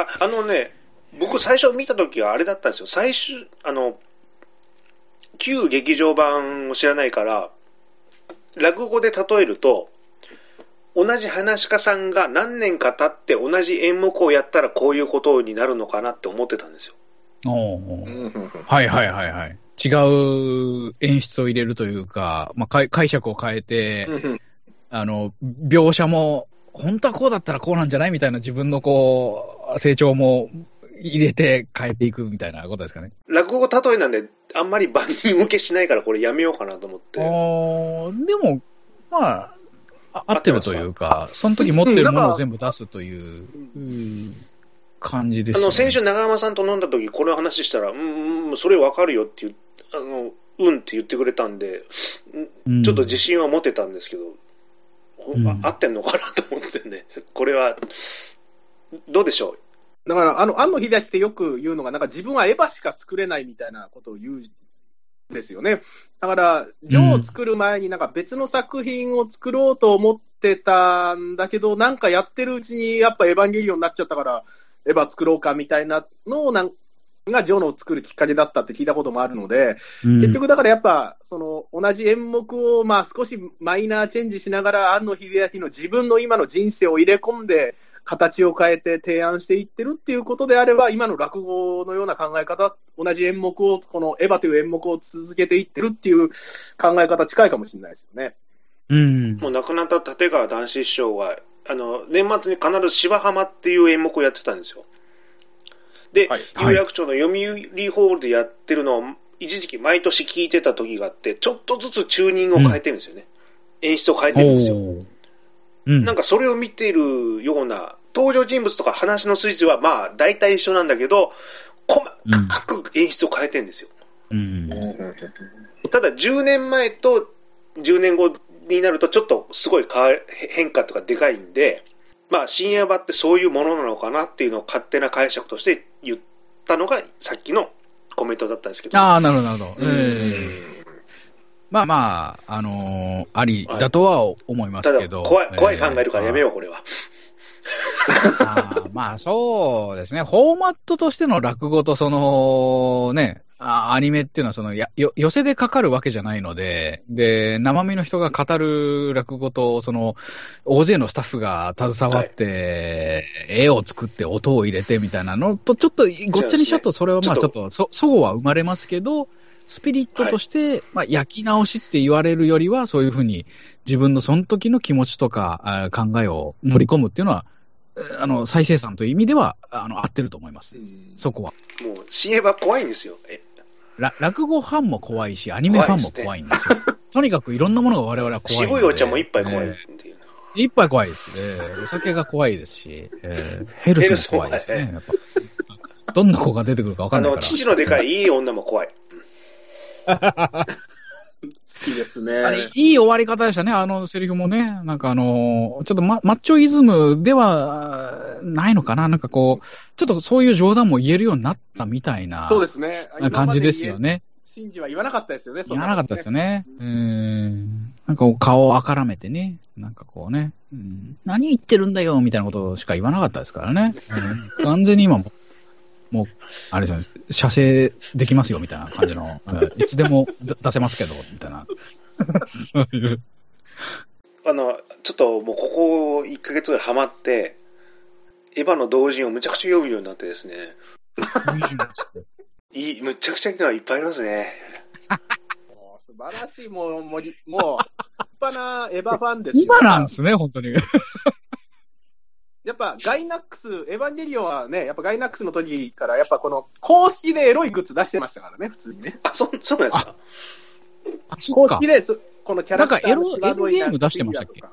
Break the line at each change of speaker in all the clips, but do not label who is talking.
あ、あのね、僕最初見た時はあれだったんですよ。最終、あの、旧劇場版を知らないから、落語で例えると、同じ話し家さんが何年か経って同じ演目をやったらこういうことになるのかなって思ってたんですよ。
おはいはいはいはい。違う演出を入れるというか、まあ、解解釈を変えて、あの、描写も、本当はこうだったらこうなんじゃないみたいな自分のこう、成長も入れて変えていくみたいなことですかね。
落語例えなんで、あんまり万人受けしないからこれやめようかなと思って。
あーでも、まあ、あ合ってるというか、その時持ってるものを全部出すといううん感じですよね。
あの、先週長山さんと飲んだ時これ話したら、うん、うん、それわかるよってあの、うんって言ってくれたんで、
うん
ちょっと自信は持てたんですけど、ほ
う
合ってんのかなと思ってね。これは、どうでしょう？
だから、あの、庵野秀明ってよく言うのが、なんか自分はエヴァしか作れないみたいなことを言うんですよね。だから、ジョーを作る前になんか別の作品を作ろうと思ってたんだけど、なんかやってるうちにやっぱエヴァンゲリオンになっちゃったから、エヴァ作ろうかみたいなのをなんがジョーのを作るきっかけだったって聞いたこともあるので、
うん
結局だからやっぱ、その同じ演目をまあ少しマイナーチェンジしながら、庵野秀明の自分の今の人生を入れ込んで、形を変えて提案していってるっていうことであれば、今の落語のような考え方、同じ演目を、このエヴァという演目を続けていってるっていう考え方近いかもしれないですよね。
うん。
もう亡くなった立川談志師匠が、あの、年末に必ず芝浜っていう演目をやってたんですよ。で、
はい
はい
有楽町の読売ホールでやってるのを、一時期毎年聞いてた時があって、ちょっとずつチューニングを変えてるんですよね。演出を変えてるんですよ。
うん。
なんかそれを見てるような、登場人物とか話の筋はまあ大体一緒なんだけど、細かく演出を変えてるんですよ。
うん。
ただ10年前と10年後になるとちょっとすごい変化とかでかいんで、まあ深夜場ってそういうものなのかなっていうのを勝手な解釈として言ったのがさっきのコメントだったんですけど。
ああ、なるほど、なるほど。まあまあ、あのーありだとは思いますけど。
怖い、怖い考えるからやめ
よ
よう、これは。
あーまあそうですね、フォーマットとしての落語と、そのね、あアニメっていうのはそのやよ、寄せでかかるわけじゃないので、で、生身の人が語る落語と、その、大勢のスタッフが携わって、絵を作って音を入れてみたいなのと、ちょっとごっちゃにしちゃうと、それはまあ
ちょっと
そ、そごは生まれますけど、スピリットとして、まあ焼き直しって言われるよりは、そういうふうに自分のその時の気持ちとか考えを盛り込むっていうのは、あの、再生産という意味では、あの、合ってると思います。そこは。
もう、深夜場怖いんですよ。
落語ファンも怖いし、アニメファンも怖いんですよ。とにかくいろんなものが我々は怖い。
渋いお茶も一杯怖い
え
っていう。
ー一杯怖いです。えーお酒が怖いですし、えーヘルスも怖いですね。やっぱどんな子が出てくるか分か
あの、
んないから。
父のでかいいい女も怖い。
好きです
あれ
ね。
いい終わり方でしたね、あのセリフもね。なんかあのーちょっとママッチョイズムではないのかななんかこう、ちょっとそういう冗談も言えるようになったみたいな
そうですね。
感じですよね。
シンジは言わなかったですよね、
言わなかったですよ
ね。
ね。うん。なんか顔をあからめてね。なんかこうね。うん、何言ってるんだよみたいなことしか言わなかったですからね。うん完全に今も、もう、あれですよね、射精できますよみたいな感じの、う んいつでも出出せますけど、みたいな。そういう。
あの、ちょっともうここ1ヶ月ぐらいハマって、エヴァの同人をむちゃくちゃ読むようになってですね、いい、むちゃくちゃいいのがいっぱいありますね。
もう素晴らしい、もう、もう、もう立派なエヴァファンですよ
今なんですね、本当に。
やっぱガイナックス、エヴァンゲリオンはね、やっぱガイナックスの時から、やっぱこの公式でエロいグッズ出してましたからね、普通にね。
あ、そ、そうなんですか？
あ、そっか
公式。でそ、このキャラクターの
なんかエロゲーム出してましたっけ？
フィギュ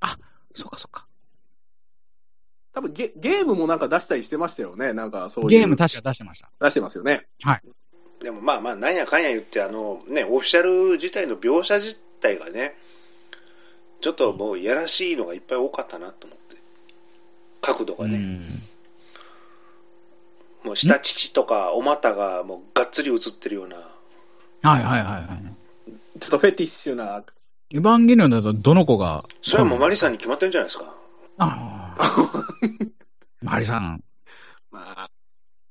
アとか
そっかそっか。
多分ゲゲームもなんか出したりしてましたよね、なんかそういう。
ゲーム確か出してました。
出してますよね。
でもまあまあ、なんやかんや言って、あの、ね、オフィシャル自体の描写自体がね、ちょっともういやらしいのがいっぱい多かったなと思って。角度がね。
うん
もう下乳とかお股がもうがっつり映ってるような。
はいはいはいはい。
ちょっとフェティッシュな。
エヴァンゲリオンだとどの子が？
それはもうマリさんに決まってるんじゃないですか。
ああ。マリさん。
まあ、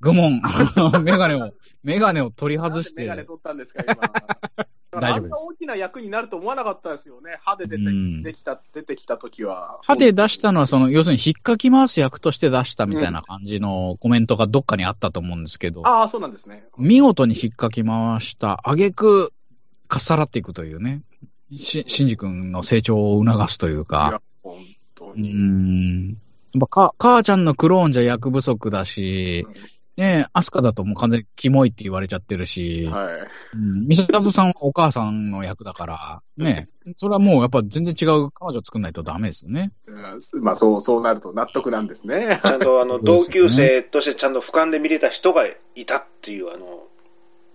愚問。メガネを、メガネを取り外して。
メガネ取ったんですか、今。
大丈夫です
あんな大きな役になると思わなかったですよね。歯で出てきた出てきた時は。
歯で出したのは、その、要するに引っかき回す役として出したみたいな感じのコメントがどっかにあったと思うんですけど、
ああ、そうなんですね。
見事に引っかき回した挙句、かっさらっていくというね、し、シンジ君の成長を促すという
い
か
や、、本当
う
に。
ん。やっぱか、母ちゃんのクローンじゃ役不足だし、ねえ、アスカだともう完全にキモいって言われちゃってるし、
はい。
うん、ミサトさんはお母さんの役だから、ねえ、それはもうやっぱ全然違う彼女作んないとダメですよね。
うんまあ、そう、そうなると納得なんですね。
ちゃんとあの同級生としてちゃんと俯瞰で見れた人がいたっていう、あの、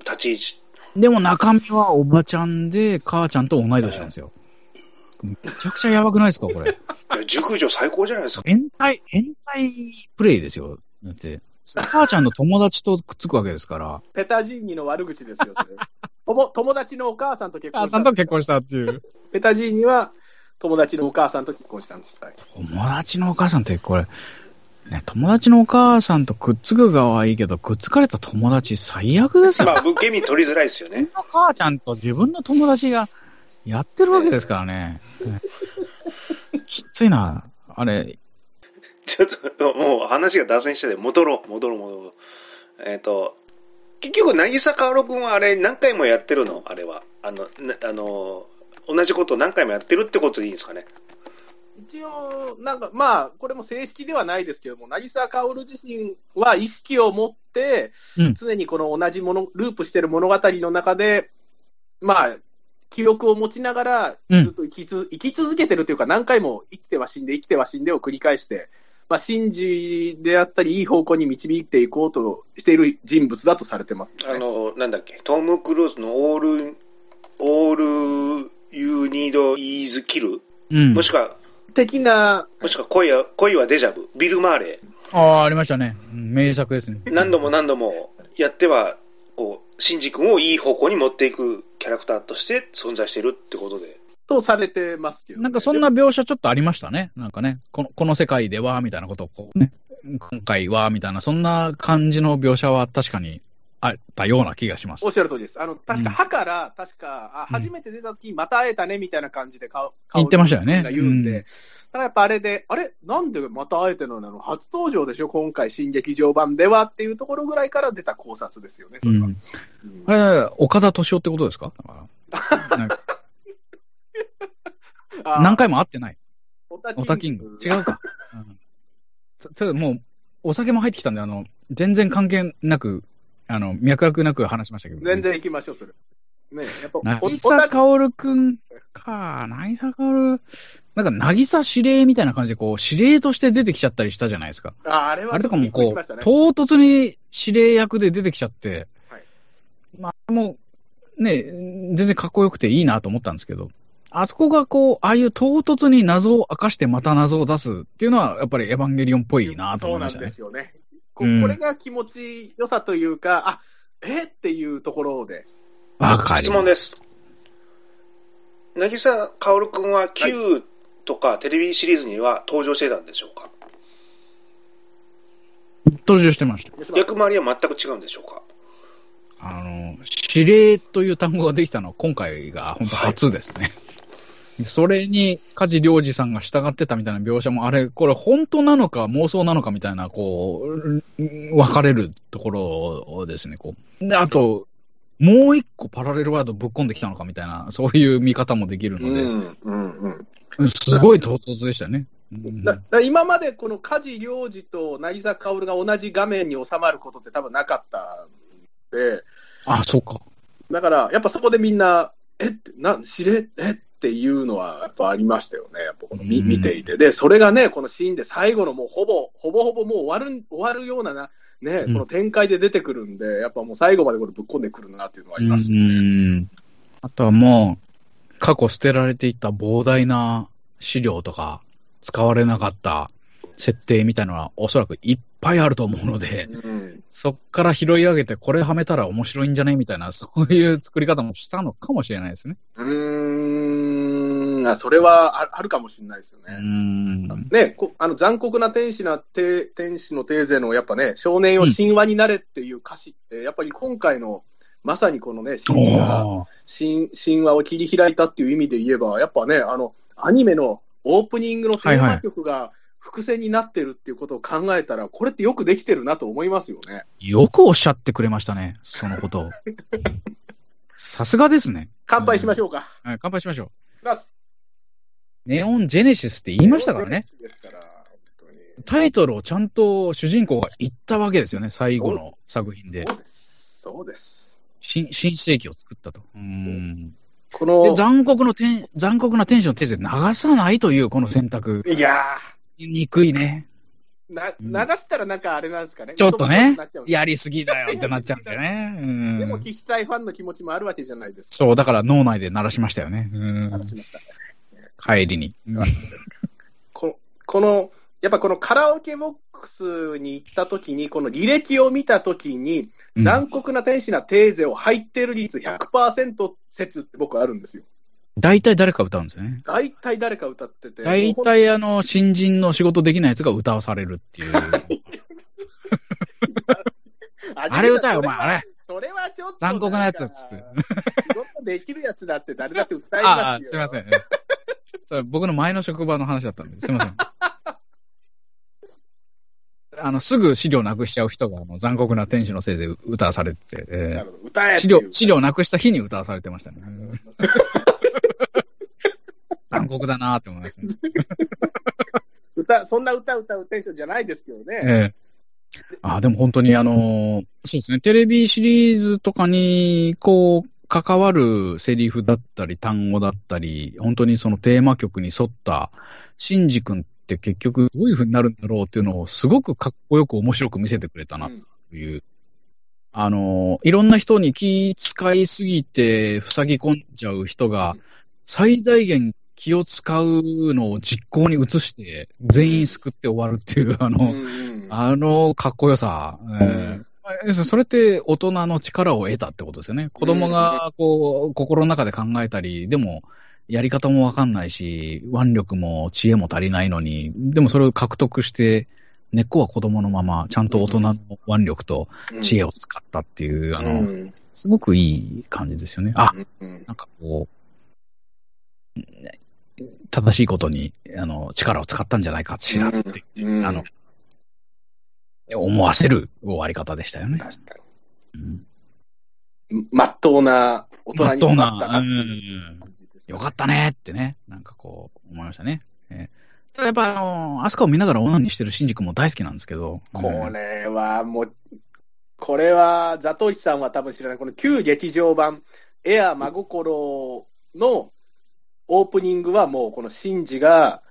立ち位置。
でも中身はおばちゃんで、母ちゃんと同い年なんですよ。めちゃくちゃやばくないですか、これ。
いや熟女最高じゃないですか。
変態、変態プレイですよ。だって、母ちゃんの友達とくっつくわけですから。
ペタジーニの悪口ですよ、それ。友友達のお母さんと結婚した
母さん。と結婚したっていう。
ペタジーニは友達のお母さんと結婚したんです。はい
友達のお母さんってこれ、ね、友達のお母さんとくっつく側はいいけど、くっつかれた友達最悪ですよ。
まあ、受け身取りづらいですよ
自分
ね。
の母ちゃんと自分の友達がやってるわけですからね。ねきついな。あれ、
ちょっと、もう話が脱線してて、戻ろう、戻ろう、戻ろう。えっ、と、結局、渚かおるくんはあれ何回もやってるの？あれは。あの、なあの、同じことを何回もやってるってことでいいんですかね？
一応、なんか、まあ、これも正式ではないですけども、渚薫自身は意識を持って、
うん
常にこの同じもの、ループしてる物語の中で、まあ、記憶を持ちながら、
うん
ずっと生きつ、生き続けてるというか、何回も生きては死んで、生きては死んでを繰り返して、まあ、真珠であったり、いい方向に導いていこうとしている人物だとされてます、ね。
あの、なんだっけ、トム・クルーズのオール、オール、ユー・ニード・イーズ・キル、
うん。
もしくは、
的な、
もしくは恋は、恋はデジャブ、ビル・マーレ
ああ、ありましたね。うん名作ですね。
ー、何度も何度もやっては、こう、シンジ君をいい方向に持っていくキャラクターとして存在しているってことで。
とされてますけど、ね。
なんかそんな描写ちょっとありましたね。なんかね、このこの世界では、みたいなことをこうね、今回は、みたいな、そんな感じの描写は確かにあったような気がします。
おっ。しゃる通りです。あの、確
うん。
か、歯から、確か、あ、
うん。
初めて出た時また会えたね、みたいな感じで顔、
言ってましたよね。
が言うん。で、
うん
だからやっぱあれで、あれ？なんでまた会えてるの？なの初登場でしょ？今回、新劇場版ではっていうところぐらいから出た考察ですよね、それは。
うん。
うん。
あれ、岡田敏夫ってことですか？だから。なんか何回も会ってない。
オタ
オタキング。違うか。うんそそれもう、お酒も入ってきたんで、あの、全然関係なく、あの、脈絡なく話しましたけど。
全然行きましょう、それ。ねやっぱ、お
渚薫くんか、渚薫、なんか、渚司令みたいな感じで、こう、司令として出てきちゃったりしたじゃないですか。
ああれは
あれとかもこう。唐突に司令役で出てきちゃって、
はい
まあ、もう、ね、全然かっこよくていいなと思ったんですけど、あそこがこう、ああいう唐突に謎を明かしてまた謎を出すっていうのは、やっぱりエヴァンゲリオンっぽいなと思いましたね
そうなんで。すよね。こ
うん
これが気持ちよさというか、あえ？っていうところで、
わかり
質問です。渚薫君は Q とかテレビシリーズには登場してたんでしょうか、
登場してました。
役回りは全く違うんでしょうか？
あの、指令という単語ができたのは今回が本当初ですね。それに梶良二さんが従ってたみたいな描写も、あれ、これ本当なのか妄想なのかみたいな、こう、うん分かれるところをですね、こう。で、あと、もう一個パラレルワードぶっ込んできたのかみたいな、そういう見方もできるので、
ん、うん、うん。
すごい唐突でしたね。うん
だだ今までこの梶良二と渚薫が同じ画面に収まることって多分なかったんで、
あ、そうか。
だからやっぱそこでみんな、えって、なん、知れ、えっていうのはやっぱありましたよね、やっぱこの見
うん
見ていて。で、それがね、このシーンで最後のもうほぼ、ほぼほぼもう終わる、終わるようなな、ね、
うん
この展開で出てくるんで、やっぱもう最後までこれぶっ込んでくるなっていうのはあります
う。ん。あとはもう、過去捨てられていた膨大な資料とか、使われなかった設定みたいなのはおそらくいっぱいあると思うので、
うん
そっから拾い上げてこれはめたら面白いんじゃねみたいな、そういう作り方もしたのかもしれないですね。
うーん、それはああるかもしれないですよ
う
ね。
ん。
ね、こあの残酷な天使なて天使のテーゼのやっぱね、少年を神話になれっていう歌詞って、やっぱり今回の、まさにこのね、シンジが
おー
神神話を切り開いたっていう意味で言えば、やっぱね、あの、アニメのオープニングのテーマ曲が伏線になってるっていうことを考えたら、これってよくできてるなと思いますよね。
よくおっしゃってくれましたね、そのことを。さすがですね。
乾杯しましょうか。
はい、乾杯しましょう。ネオンジェネシスって言いましたからね。。
から、本当に。
タイトルをちゃんと主人公が言ったわけですよね、最後の作品で。
そうです。そうです。
新新世紀を作ったと。うん。
この
で、、残酷の天、残酷な天使の手で流さないというこの選択。
いや
憎いね。
ーな、流したらなんかあれなんですかね。
ちょっとねやりすぎだよってなっちゃうんですよね。うん。
でも聞きたいファンの気持ちもあるわけじゃないですか。
そう、だから脳内で鳴らしましたよね。うん
楽。しまった
帰りに。う ん
ここの、やっぱこのカラオケボックスに行った時に、この履歴を見た時に、
うん
残酷な天使なテーゼを入ってる率100%説って僕あるんですよ。
大体誰か歌うんですよね。
大体誰か歌ってて。
大体あの、新人の仕事できないやつが歌わされるっていう。
あ
あれ歌えお前あれ。
それはちょっと。
残酷なやつっつって。
仕事できるやつだって誰だって歌いますよ。
ああ、すみません。それ僕の前の職場の話だったんで、すみません。あの、すぐ資料なくしちゃう人が、あの、残酷な天使のせいで歌わされてて、えー資料、資料なくした日に歌わされてましたね。残酷だなって思いましたね。
歌、そんな歌歌うテンションじゃないですけどね。
ええあでも本当にあのーそうですね、テレビシリーズとかに、こう、関わるセリフだったり、単語だったり、本当にそのテーマ曲に沿った、シンジ君って結局どういう風になるんだろうっていうのをすごくかっこよく面白く見せてくれたな
うん
という。あのーいろんな人に気使いすぎて塞ぎ込んじゃう人が、最大限気を使うのを実行に移して、全員救って終わるっていう、あの、
うんうん。
あのかっこよさ、え
ん。
ーそれって大人の力を得たってことですよね。子供がこう心の中で考えたり、でもやり方もわかんないし、腕力も知恵も足りないのに、でもそれを獲得して、根っこは子供のまま、ちゃんと大人の腕力と知恵を使ったっていう、あの、
うん。
すごくいい感じですよね。あ、
うん。
なんかこう、正しいことにあの力を使ったんじゃないかしらっていう、
うん
あの、思わせる終わり方でしたよね。
確か
うん
に。まっとうな大人に育ったなっね
よかったねってね、なんかこう、思いましたね。えーただやっぱ、あの、アスカを見ながら女にしてるシンジ君も大好きなんですけど、
これはもう、これは、ザトウイチさんは多分知らない、この旧劇場版、エア真心のオープニングはもう、このシンジが、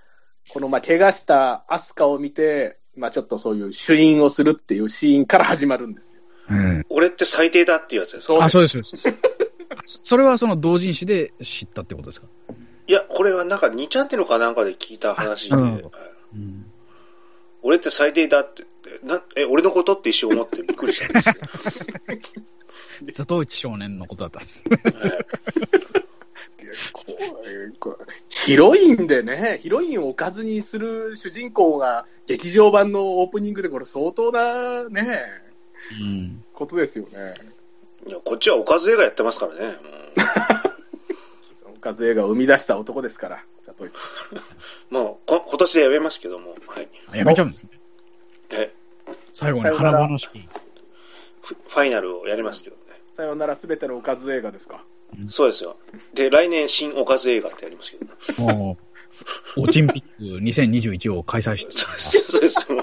このまあ怪我したアスカを見て、まあちょっとそういう主演をするっていうシーンから始まるんですよ。
うん。
俺って最低だっていうやつですか？
そう
あ、そうです、そうです。それはその同人誌で知ったってことですか？
いや、これはなんか2チャンネルかなんかで聞いた話で、俺って最低だってなえ、俺のことって一瞬思ってびっくりしたんですけど、
ザトウイチ少年のことだったんです。
ヒロインでね、ヒロインをおかずにする主人公が劇場版のオープニングで、これ相当なね、
うん。
ことですよね。
いやこっちはおかず映画やってますからね。
おかず映画を生み出した男ですから、さん。
もうこ今年でやめますけども、はい。
やめちゃうんですね。
え？
最後に
さよなら
華々しく。
フファイナルをやりますけどね。
さよならすべてのおかず映画ですか？
そうですよ。で、来年新おかず映画ってやりますけど、ね、
もう、オチンピック2021を開催して、
そうですそう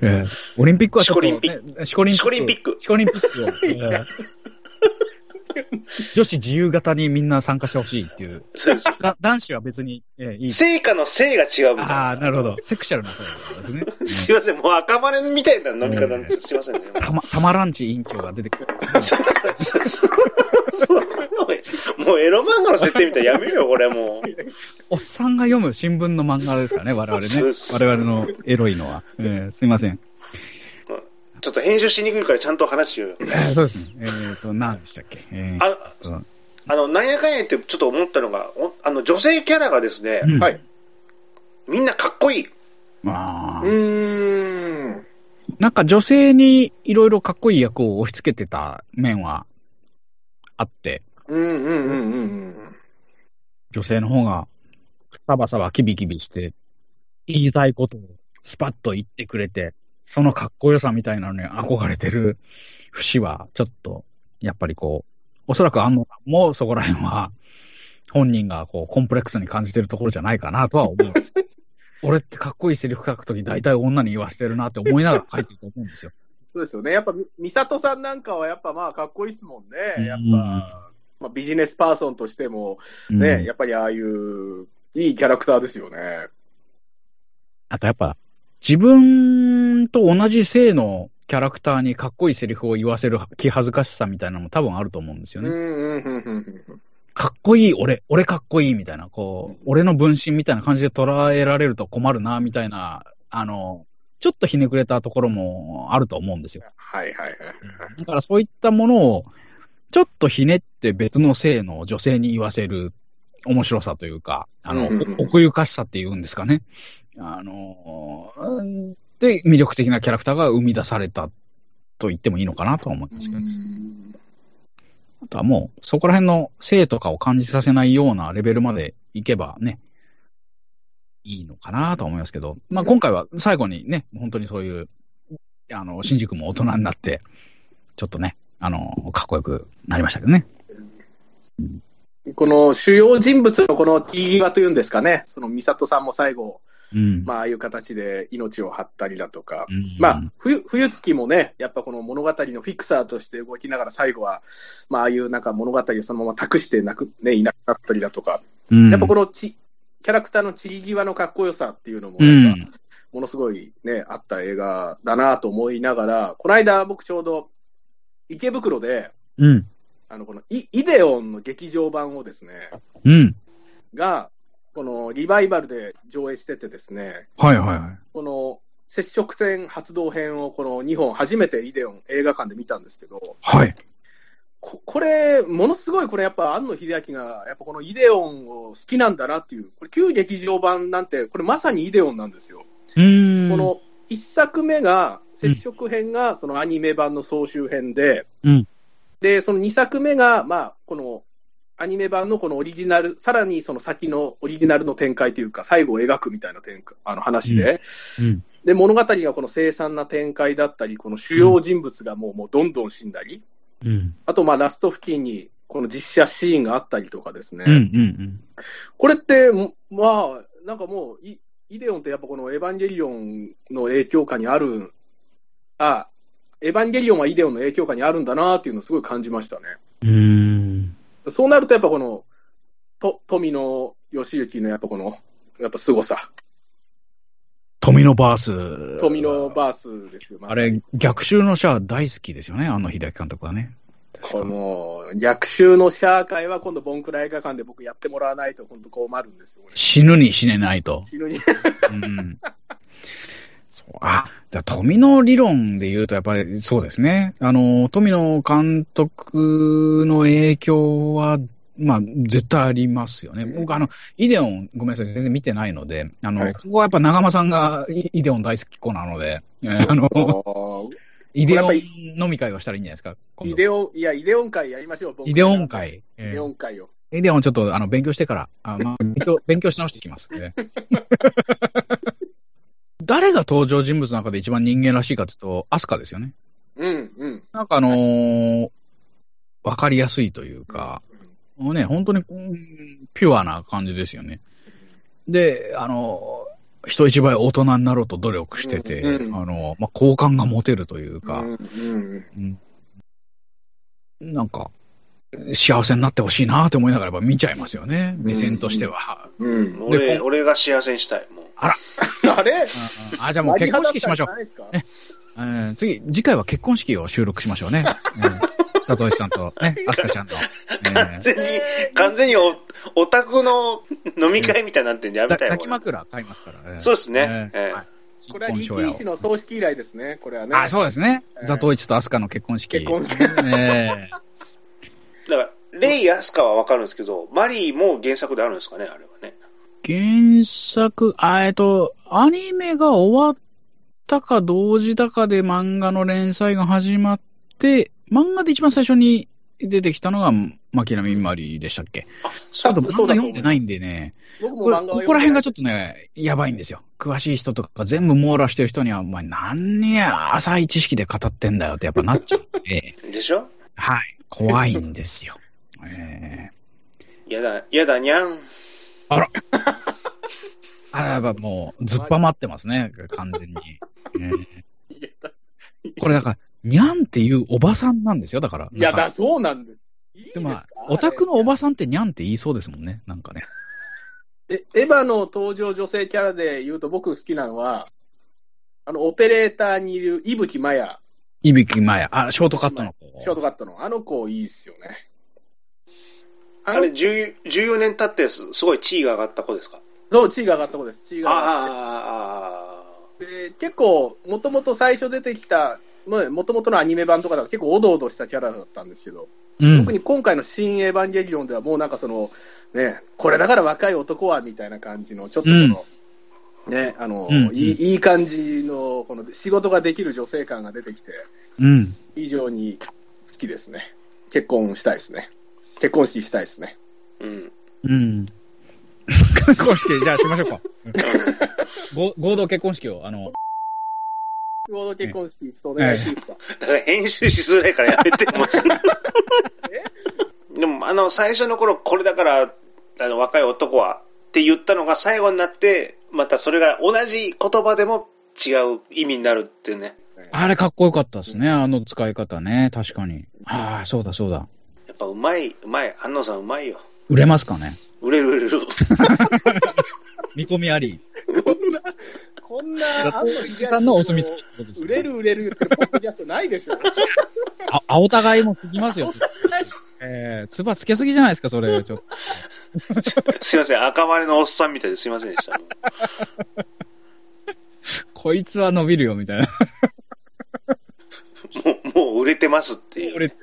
です。
オリンピックはちょっと、
シコリンピ
ね、シコリン
シコリンピック。
シコリンピック 女子自由形にみんな参加してほしいっていう。
そうです。
だ男子は別に、ええいい。
成果の性が違うみたいな。
ああ、なるほど。セクシャルな方ですね。
すいません、もう赤羽みたいな飲み方なんです。すいませんね。
うんたま、たまらんち委員長が出てくる。
そうそうそうそうもうエロ漫画の設定みたいなやめるよ、これもう。
おっさんが読む新聞の漫画ですからね、我々ね。我々のエロいのは。ええすいません。
ちょっと編集しにくいからちゃんと話しようよ。
え えそうですね。えっ、と、何でしたっけ？えー
あ、
と
あの、なんやかんや言ってちょっと思ったのが、おあの、女性キャラがですね、
うん
はい。
みんなかっこいい。
まあ
う、ーん。
なんか女性にいろいろかっこいい役を押し付けてた面はあって、
うんうんうんうんうん。
女性の方がサバサバキビキビして、言いたいことをスパッと言ってくれて、そのかっこよさみたいなのに憧れてる節は、ちょっと、やっぱりこう、おそらく安野さんもそこら辺は、本人がこう、コンプレックスに感じてるところじゃないかなとは思うんです。俺ってかっこいいセリフ書くとき大体女に言わせてるなって思いながら書いてると思うんですよ。
そうですよね。やっぱ、み美里さんなんかはやっぱまあかっこいいですもんね。やっぱ、
うん
まあ、ビジネスパーソンとしても、
うん
ね、やっぱりああいういいキャラクターですよね。
あとやっぱ、自分と同じ性のキャラクターにかっこいいセリフを言わせる気恥ずかしさみたいなのも多分あると思うんですよね。かっこいい俺、俺かっこいいみたいな、こう、俺の分身みたいな感じで捉えられると困るな、みたいな、あの、ちょっとひねくれたところもあると思うんですよ。
はいはいはい。
だからそういったものを、ちょっとひねって別の性の女性に言わせる面白さというか、あの、奥ゆかしさっていうんですかね。あの、うんで、魅力的なキャラクターが生み出されたと言ってもいいのかなとは思いますけど、あとはもう、そこら辺の性とかを感じさせないようなレベルまでいけばね、いいのかなと思いますけど、まあ今回は最後にね、本当にそういう、あの、新宿も大人になって、ちょっとね、あの、かっこよくなりましたけどね。
この主要人物のこの T 際というんですかね、その美里さんも最後、
うん。
まあ、ああいう形で命を張ったりだとか、
うん
まあ、冬、冬月もね、やっぱこの物語のフィクサーとして動きながら最後は、まあ、ああいうなんか物語をそのまま託してなく、ね、いなくなったりだとか、
うん
やっぱこのち、キャラクターの散り際のかっこよさっていうのも。ものすごいね、あった映画だなと思いながら、この間僕ちょうど池袋で、
うん。
あの、このイイデオンの劇場版をですね、
うん。
が、このリバイバルで上映しててですね、
はいはいはい。
この接触線発動編をこの2本初めてイデオン映画館で見たんですけど、
はい。
ここれ、ものすごいこれやっぱ庵野秀明が、やっぱこのイデオンを好きなんだなっていう、これ旧劇場版なんて、これまさにイデオンなんですよ。
うーん。
この1作目が、接触編がそのアニメ版の総集編で、
うん
で、その2作目が、まあ、このアニメ版のこのオリジナル、さらにその先のオリジナルの展開というか、最後を描くみたいな展開あの話で、
うん。
で、物語がこの凄惨な展開だったり、この主要人物がもう,、もうどんどん死んだり、
うん。
あとまあラスト付近にこの実写シーンがあったりとかですね、
うん。うん。
これって、もまあ、なんかもうイ、イデオンってやっぱこのエヴァンゲリオンの影響下にある、あ、エヴァンゲリオンはイデオンの影響下にあるんだなっていうのをすごい感じましたね。
うん。
そうなるとやっぱこの、と富野義行のやっぱこの、やっぱ凄さ、
富野バース。
富野バースですよ、
あれ、逆襲のシャア大好きですよね、あの秀明監督はね。
この逆襲のシャー会は今度、ボンクラ映画館で僕やってもらわないと、本当困るんですよ、俺
死ぬに死ねないと。
死ぬに
うん。そう。あ、だ富野理論で言うと、やっぱりそうですね。あの、富野監督の影響は、まあ、絶対ありますよね。僕、あの、イデオン、ごめんなさい、全然見てないので、あの、
はい
ここはやっぱ長間さんがイイデオン大好き子なので、えーあの、
も
イデオン飲み会をしたらいいんじゃないですか？
イデオン、いや、イデオン会やりましょう、
イデオン。会。えー
イデオン会を。
イデオンちょっとあの勉強してから、あまあ、勉強勉強し直していきます、ね。誰が登場人物の中で一番人間らしいかというと、アスカですよね。
うん、うん。
なんかあのーわかりやすいというか、もうね、本当に、うんピュアな感じですよね。で、あのー人一倍大人になろうと努力してて、
うんうん
あのーまあ、好感が持てるというか、
うん、うん。
うんなんか、幸せになってほしいなって思いながら見ちゃいますよね、目線としては。
うん。
俺、
こ
俺が幸せにしたい。もう。
あ れ？
うんあ、じゃあもう結婚式しましょう。次、次回は結婚式を収録しましょうね。うん 佐藤さんとね、アスカちゃんの。えー
完全に、完全にお、オタクの飲み会みたいになってんでやめたよ。
だ抱き
俺
枕買いますから。えー
そうですね
えー
これは
新婚初夜を
DT 氏の葬式以来ですね、これはね。
あ、そうですね
え。ー
ザトウイチとアスカの結婚式。
結婚式
え
だから、レイ・ヤスカはわかるんですけど、マリーも原作であるんですかね、あれはね。
原作、あ、えっと、アニメが終わったか同時だかで漫画の連載が始まって、漫画で一番最初に出てきたのが、牧波マリーでしたっけ？
あ、
ちょっと漫
そうだと思います
画読んでないんでね、
僕も漫画は
ここら辺がちょっ
と。
とね、やばいんですよ。詳しい人とか全部網羅してる人には、お前何や浅い知識で語ってんだよってやっぱなっちゃうんで、
でしょ？
はい、怖いんですよ。えー
やだ、やだにゃん。
あら。あやっぱもう、ずっぱまってますね、完全に。えーこれだから、にゃんっていうおばさんなんですよ、だから。
いや、だ、そうなんです。いいで
でもまあ、オタクのおば
さ
さんってにゃんって言いそうですもんね、なんかね。
え、エヴァの登場女性キャラで言うと僕好きなのは、あの、オペレーターにいる伊吹マヤ、
いびきまや、あ、ショートカットの。子。
ショートカットの、あの子いいっすよね。あ
あれ、
の
10 14年経ってすすごい地位が上がった子ですか？
そう、地位が上がった子です。地位が上がって
あ
で結構、もともと最初出てきた、もともとのアニメ版とかだと結構おどおどしたキャラだったんですけど、
うん。
特に今回の新エヴァンゲリオンではもうなんかその、ね、これだから若い男はみたいな感じの、ちょっとこの、ね、あの、
うん
いいいい感じの、この仕事ができる女性感が出てきて、
うん。
非常に好きですね。結婚したいですね。結婚式したいですね。
あ。うん。
うん。結婚式、じゃあしましょうか。ご合同結婚式を、あの、
ちょうど結婚式、ちょっとお願いしていいですか？
だから編集しづらいからやめて、もうでも、あの、最初の頃、これだから、あの、若い男はって言ったのが最後になって、またそれが同じ言葉でも違う意味になるっていうね。
あれかっこよかったですね、あの使い方ね、確かに。ああ、そうだそうだ。
やっぱうまい、うまい。安野さんうまいよ。
売れますかね？
売れる売れる。
見込みあり。
こんな、こんな、あん
おじさんのお墨付きってことですね
売れる売れる言ってるポッドキャストないでしょ。
あ、あお互いも過ぎますよ。えー、つばつけすぎじゃないですか、それ。ちょっと。
すいません。赤丸のおっさんみたいですいませんでした。
こいつは伸びるよ、みたいな。
もう、もう売れてますっていう。
俺って、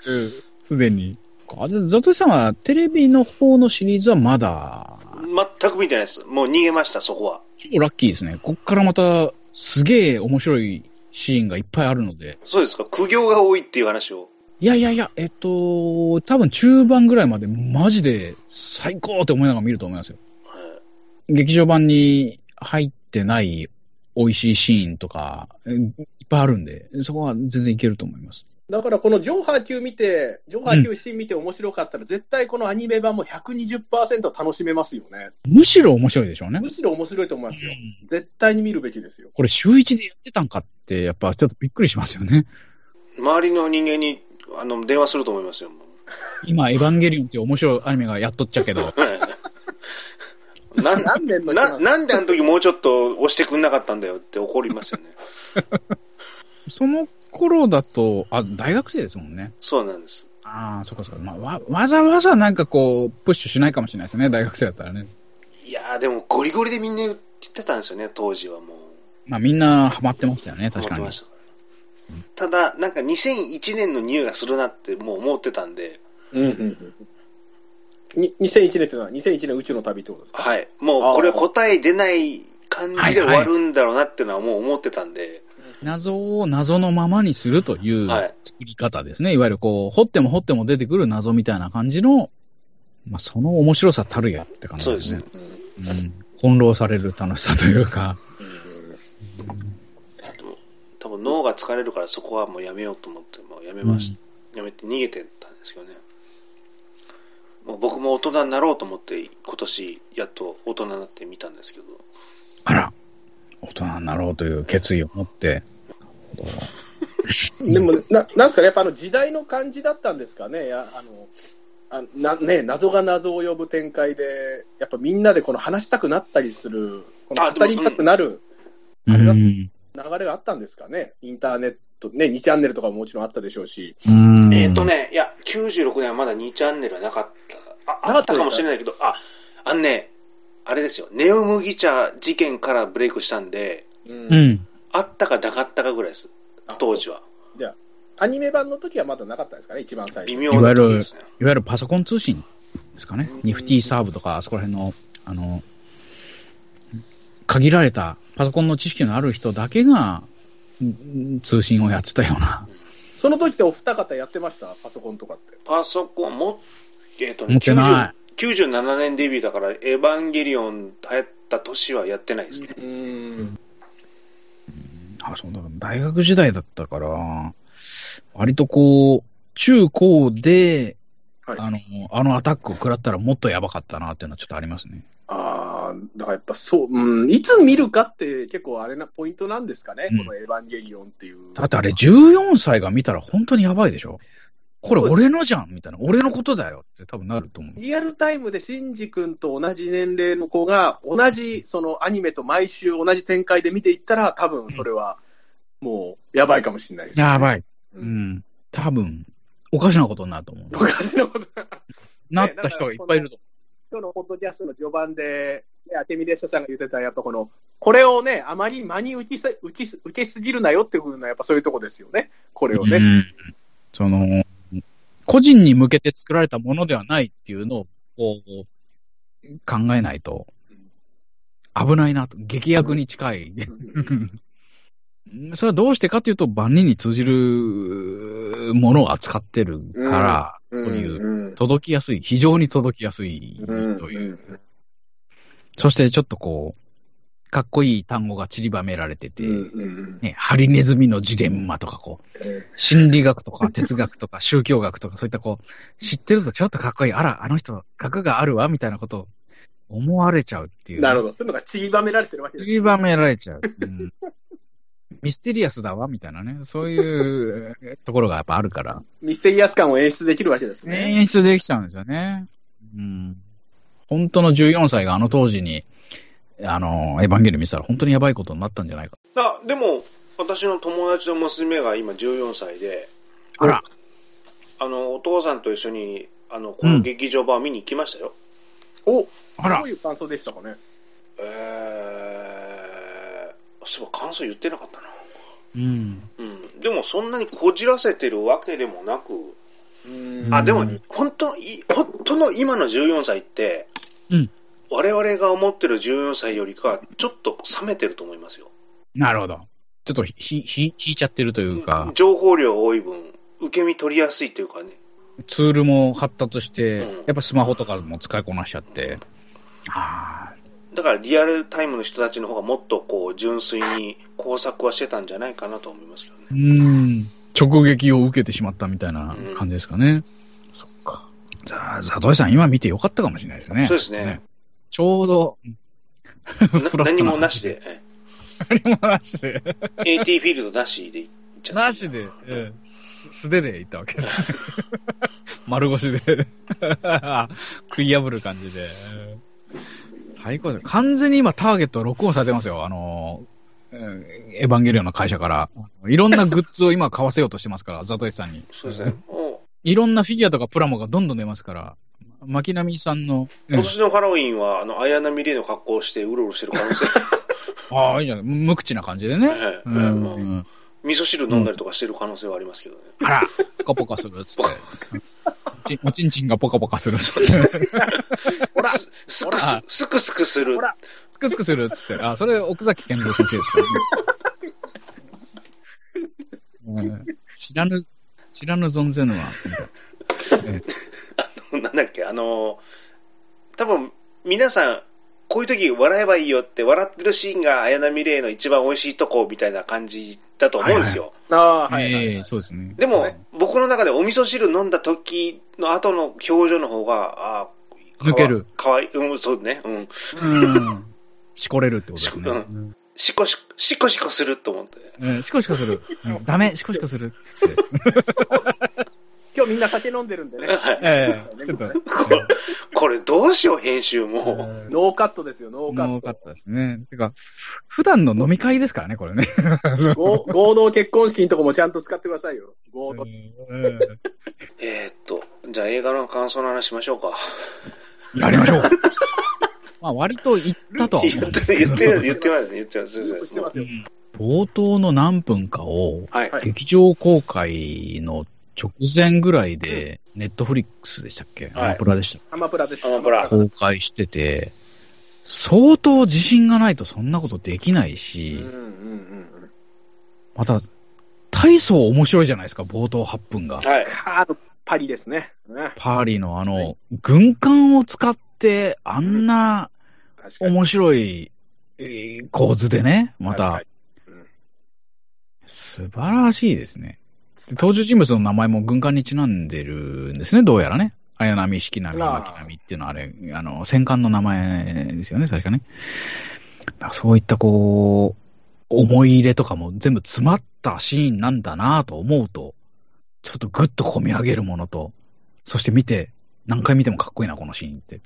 すでに。あでザトシさんはテレビの方のシリーズはまだ、
全く見てないです。もう逃げました、そこは。
超ラッキーですね。こっからまた、すげえ面白いシーンがいっぱいあるので。
そうですか。苦行が多いっていう話を。
いやいやいや、えっと、多分中盤ぐらいまでマジで最高って思いながら見ると思いますよ。
はい
劇場版に入ってない美味しいシーンとか、えいっぱいあるんで、そこは全然いけると思います。
だからこのジョーハー級見て、ジョーハー級シーン見て面白かったら、絶対このアニメ版も120%楽しめますよね。
むしろ面白いでしょうね。
むしろ面白いと思いますよ。絶対に見るべきですよ。
これ週一でやってたんかって、やっぱちょっとびっくりしますよね。
周りの人間にあの電話すると思いますよ。
今、エヴァンゲリオンっていう面白いアニメがやっとっちゃけど、
なん
何年の人
な
なん
なんであの時もうちょっと押してくんなかったんだよって怒りますよね。
その頃だと、あ、大学生ですもんね。
そうなんです。
ああ、そっかそっか。まあ、わ、わざわざなんかこう、プッシュしないかもしれないですね。大学生だったらね。
いやーでもゴリゴリでみんな言ってたんですよね、当時はもう。
まあみんなハマってましたよね、確かに
思ってま。したただ、なんか2001年の匂いがするなってもう思ってたんで、
うんうんうん。に2001年っていうのは、2001年宇宙の旅ってことですか？
はい。もうこれは答え出ない感じで終わるんだろうなっていうのはもう思ってたんで、
謎を謎のままにするという
はい
作り方ですね。い、わゆるこう、掘っても掘っても出てくる謎みたいな感じの、まあその面白さたるやって感じですね。
うん
うん。翻弄される楽しさというか。
多分脳が疲れるからそこはもうやめようと思って、もうやめました。やめて逃げてったんですけどね。もう僕も大人になろうと思って、今年やっと大人になってみたんですけど、
あら、大人になろうという決意を持って。
でも、ななんですかね、やっぱあの時代の感じだったんですかね、やあのあなね、謎が謎を呼ぶ展開で、やっぱみんなでこの話したくなったりする、この語りたくなる
う
あれだ
ん。
流れがあったんですかね、インターネット、ね、2チャンネルとかももちろんあったでしょうし、
うん
えっ、と。ね、いや、96年はまだ2チャンネルはなかった。ああったかもしれないけど、あ、あのね、あれですよ、ネオ麦茶事件からブレイクしたんで、
うん
うん。
あったかなかったかぐらいです、当時は。
アニメ版の時はまだなかったですかね、一番最初。
微妙な時ですね。
いわゆるパソコン通信ですかね？
うん。
ニフティサーブとか、あそこら辺の、あの、限られたパソコンの知識のある人だけが、うん通信をやってたような。
その時ってお二方やってました？パソコンとかって。
パソコンも、えっ、とね、
持ってな
90 97年デビューだから、エヴァンゲリオン流行った年はやってないですね。
うん。
あ、そうだ、大学時代だったから、割とこう、中高で、
はい
あの、あのアタックを食らったらもっとやばかったなっていうのはちょっとありますね。
ああ、だからやっぱそう、うん、いつ見るかって結構あれなポイントなんですかね、
うん
このエヴァンゲリオンっていう。
だってあれ14歳が見たら本当にやばいでしょこれ俺のじゃんみたいな。俺のことだよって多分なると思う。
リアルタイムでシンジ君と同じ年齢の子が、同じそのアニメと毎週同じ展開で見ていったら、多分それはもうやばいかもしれないです、ね。
やばい。
う。
うんん。多分、おかしなことになると思う。
昔のこと。
なった人がいっぱいいると
今日のポッドキャストの序盤で、ね、アテミレッシャさんが言ってた、やっぱこの、これをね、あまり間に受けさ受けす受けすぎるなよっていうのは、やっぱそういうとこですよね、これをね。
うん。その、個人に向けて作られたものではないっていうのを、こう、考えないと、危ないなと。劇薬に近い。それはどうしてかというと、万人に通じるものを扱ってるから、
うん
という
うん
届きやすい、非常に届きやすい
うん
という。
うん
そしてちょっとこう、かっこいい単語が散りばめられてて、
うんうん
ね、ハリネズミのジレンマとかこう、心理学とか哲学とか宗教学とかそういったこう、知ってるとちょっとかっこいい、あら、あの人、学があるわ、みたいなことを思われちゃうっていう。
なるほど、そういうのが散りばめられてるわけです
散りばめられちゃう。うんミステリアスだわ、みたいなね。そういうえところがやっぱあるから。
ミステリアス感を演出できるわけですね。
演出できちゃうんですよね。うん。本当の14歳があの当時に、あの、エヴァンゲリオン見てたら本当にやばいことになったんじゃないか。
あでも、私の友達の娘が今14歳で、
あら、
あの、お父さんと一緒に、あの、この劇場版を見に行きましたよ。
お
あら
どういう感想でしたかね？
えー、そうい感想言ってなかったな。
うん。
うん。でもそんなにこじらせてるわけでもなく、
うん
あ、でも
うん、
本当本当の今の14歳って、
うん
我々が思ってる14歳よりか、ちょっと冷めてると思いますよ。
なるほど。ちょっとひ、ひ、ひ引いちゃってるというか、
情報量多い分、受け身取りやすいというかね。
ツールも発達して、
うん
やっぱスマホとかも使いこなしちゃって、ああ、
だからリアルタイムの人たちの方がもっとこう、純粋に工作はしてたんじゃないかなと思いますけどね。
うん、直撃を受けてしまったみたいな感じですかね。そっか。じゃあ、ザトイさん、今見てよかったかもしれないですね。
そうですね。
ちょうど、
な何もなしで、え
何もなしで、
AT フィールドなしで行っちゃった。
なしで、ええす素手で行ったわけですね。丸腰で 食い破る感じで。ええ最高です。完全に今ターゲットロックオンされてますよ。あの、うんエヴァンゲリオンの会社から。いろんなグッズを今買わせようとしてますから、ザトイさんに。
そうですね。お
いろんなフィギュアとかプラモがどんどん出ますから、巻波さんの、うん
今年のハロウィンは、あの、綾波レイの格好をしてうろうろしてる可能性。
ああ、いいじゃない。無口な感じでね。
ええ
うんうん
味噌汁飲んだりとかしてる可能性はありますけどね。
あら、ポカポカするっつって。ちおちんちんがポカポカするっつって。
ほら、
すすくすすくすくする
ほ。ら、
スクスクするっつって。あ、それ奥崎健三先生ですからね。うん知らぬ、知らぬ存ぜぬは。
なんだっけ、あの、多分皆さん、こういう時笑えばいいよって、笑ってるシーンが綾波レイの一番美味しいとこみたいな感じだと思うんですよ。
ああ、はいはい、
ええそうですね。
でも、
ね
僕の中でお味噌汁飲んだ時の後の表情の方が、あー
抜ける。
かわいい、うん、そうね、うん。
うん。しこれるってことですね。
う
うん
しこしこ、しこしこすると思って。
うん、シコシコする。うん ダメ、シコシコするっつって。
今日みんな酒飲んでるんでね。
はい
ええちょっと。
これ、これどうしよう、編集も。
ノーカットですよ、ノーカット。
多かったですね。てか、普段の飲み会ですからね、これね。
ご合同結婚式のとこもちゃんと使ってくださいよ。合同。
うん
えーっと、じゃあ映画の感想の話しましょうか。
やりましょう。まあ、割と言ったとは思
言って
うんですけど。
言ってる言ってますね、言ってます。
冒頭の何分かを、劇場公開の直前ぐらいで、ネットフリックスでしたっけ？ア
はい
マプラでしたっ
アマプラです。
アマプラ
け公開してて、相当自信がないとそんなことできない
うん
し、
うんうんうん。
また、体操面白いじゃないですか、冒頭8分が。
はい。
パリですね。ね
パーリーのあ
は
の、軍艦を使って、あんな。面白いえー構図でね、また素晴らしいですね。で登場人物の名前も軍艦にちなんでるんですね、どうやらね。綾波、式波、巻波っていうのはあれ、あの、戦艦の名前ですよね、確かね。そういったこう、思い入れとかも全部詰まったシーンなんだなと思うと、ちょっとぐっと込み上げるものと、そして見て、何回見てもかっこいいな、このシーンって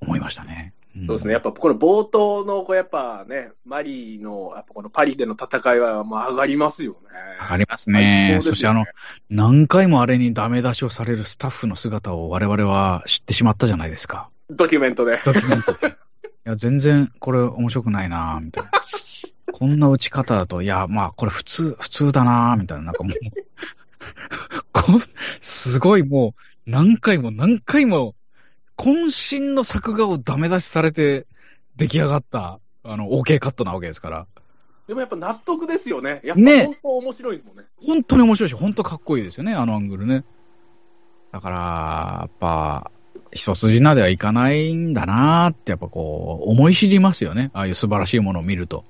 思いましたね。ん
そうですね。やっぱこの冒頭の、こうやっぱね、マリの、やっぱこのパリでの戦いはもう上がりますよね。
上がります
最
ね。そしてあの、何回もあれにダメ出しをされるスタッフの姿を我々は知ってしまったじゃないですか。
ドキュメントで。
ドキュメントで。いや、全然これ面白くないなぁみたいな。こんな打ち方だと、いや、まあ、これ普通、普通だなぁみたいな、なんかもう、すごいもう、何回も何回も、渾身の作画をダメ出しされて出来上がった、あの、OK カットなわけですから。
でもやっぱ納得ですよね。やっぱ
ね
本当面白いですもんね。
本当に面白いし、本当かっこいいですよね、あのアングルね。だから、やっぱ、一筋縄ではいかないんだなーって、やっぱこう、思い知りますよね。ああいう素晴らしいものを見ると。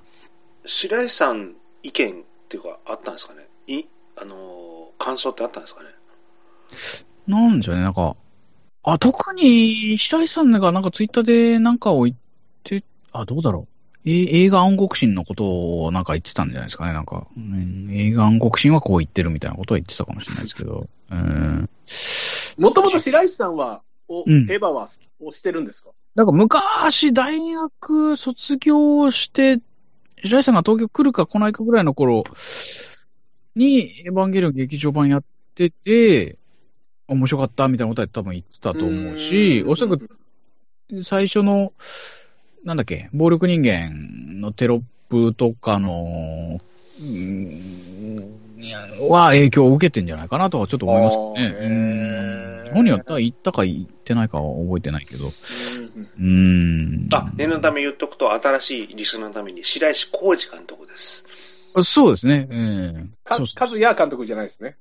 白石さん意見っていうか、あったんですかね？い、あのー感想ってあったんですかね？
なんでしょうね、なんか、あ、特に、白石さんがなんかツイッターでなんかを言って、あ、どうだろう。え映画暗黒神のことをなんか言ってたんじゃないですかね、なんか。うん映画暗黒神はこう言ってるみたいなことは言ってたかもしれないですけど。うん。
もともと白石さんは、お
うん
エヴァはをしてるんですか？
なんか昔、大学卒業して、白石さんが東京来るか来ないかぐらいの頃に、エヴァンゲリオン劇場版やってて、面白かったみたいなことは多分言ってたと思うし、おそらく最初の、なんだっけ、暴力人間のテロップとかの、うんは影響を受けてんじゃないかなとはちょっと思いますけどね。うん本人は言ったか言ってないかは覚えてないけど。
うん
うん。
あ、念のため言っとくと、新しいリスナーのために、白石浩二監督です。
そうですね。ええ。
か
そうそう
和也監督じゃないですね。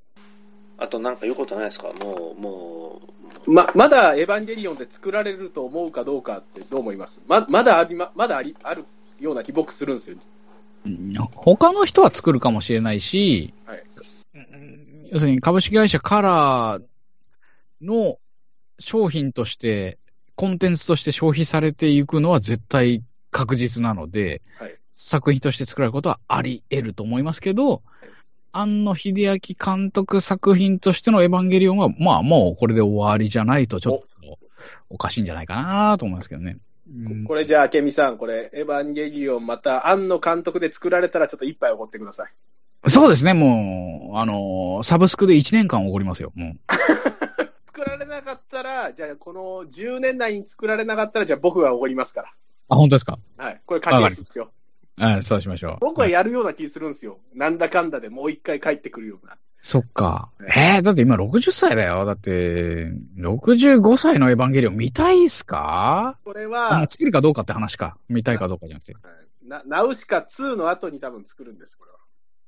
あとなんか言うことないですか？もう、もう、
ま、まだエヴァンゲリオンで作られると思うかどうかってどう思います？ままだありま、まだあり、あるような気僕するんですよ。
うん。他の人は作るかもしれないし、
はい。
うん要するに株式会社カラーの商品として、コンテンツとして消費されていくのは絶対確実なので、
はい
作品として作られることはあり得ると思いますけど、庵野秀明監督作品としてのエヴァンゲリオンは、まあもうこれで終わりじゃないとちょっとおかしいんじゃないかなと思いますけどね。うん
これじゃあ、ケミさん、これ、エヴァンゲリオンまた、庵野監督で作られたらちょっと一杯おごってください。
そうですね、もう、あの、サブスクで1年間おごりますよ、もう。
作られなかったら、じゃあ、この10年内に作られなかったら、じゃあ僕がおごりますか
あ、本当ですか？
ら。はい。これ賭けですよ。
はい、そうしましょう。
僕はやるような気するんですよ。なんだかんだでもう一回帰ってくるような。
そっか。えー、だって今60歳だよ。だって、65歳のエヴァンゲリオン見たいっすか？
これ
あ
は
の、作るかどうかって話か。見たいかどうかじゃなくて。
なナウシカ2の後に多分作るんです、これは。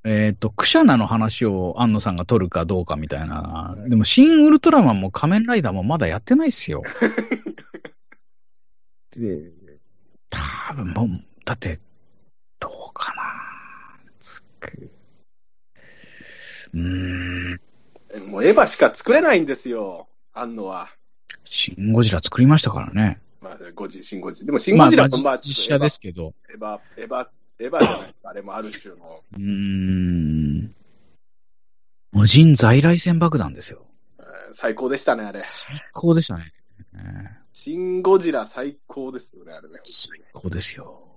えっ、と、クシャナの話を安野さんが取るかどうかみたいな。でも、シン・ウルトラマンも仮面ライダーもまだやってないっすよ。で、多分もう、だって、どうかな。つく。うーん。
もうエヴァしか作れないんですよ、庵野は。
シン・ゴジラ作りましたからね。
まあ、ゴジ、シンゴジ。でも、シンゴジラもまあ、
実写ですけど。
エヴァ、エヴァ、エヴァじゃないあれもある種の。
うーん。無人在来線爆弾ですよ。
えー最高でしたね、あれ。
最高でしたね。え
シン・ゴジラ最高ですよね、あれね。
ー最高ですよ。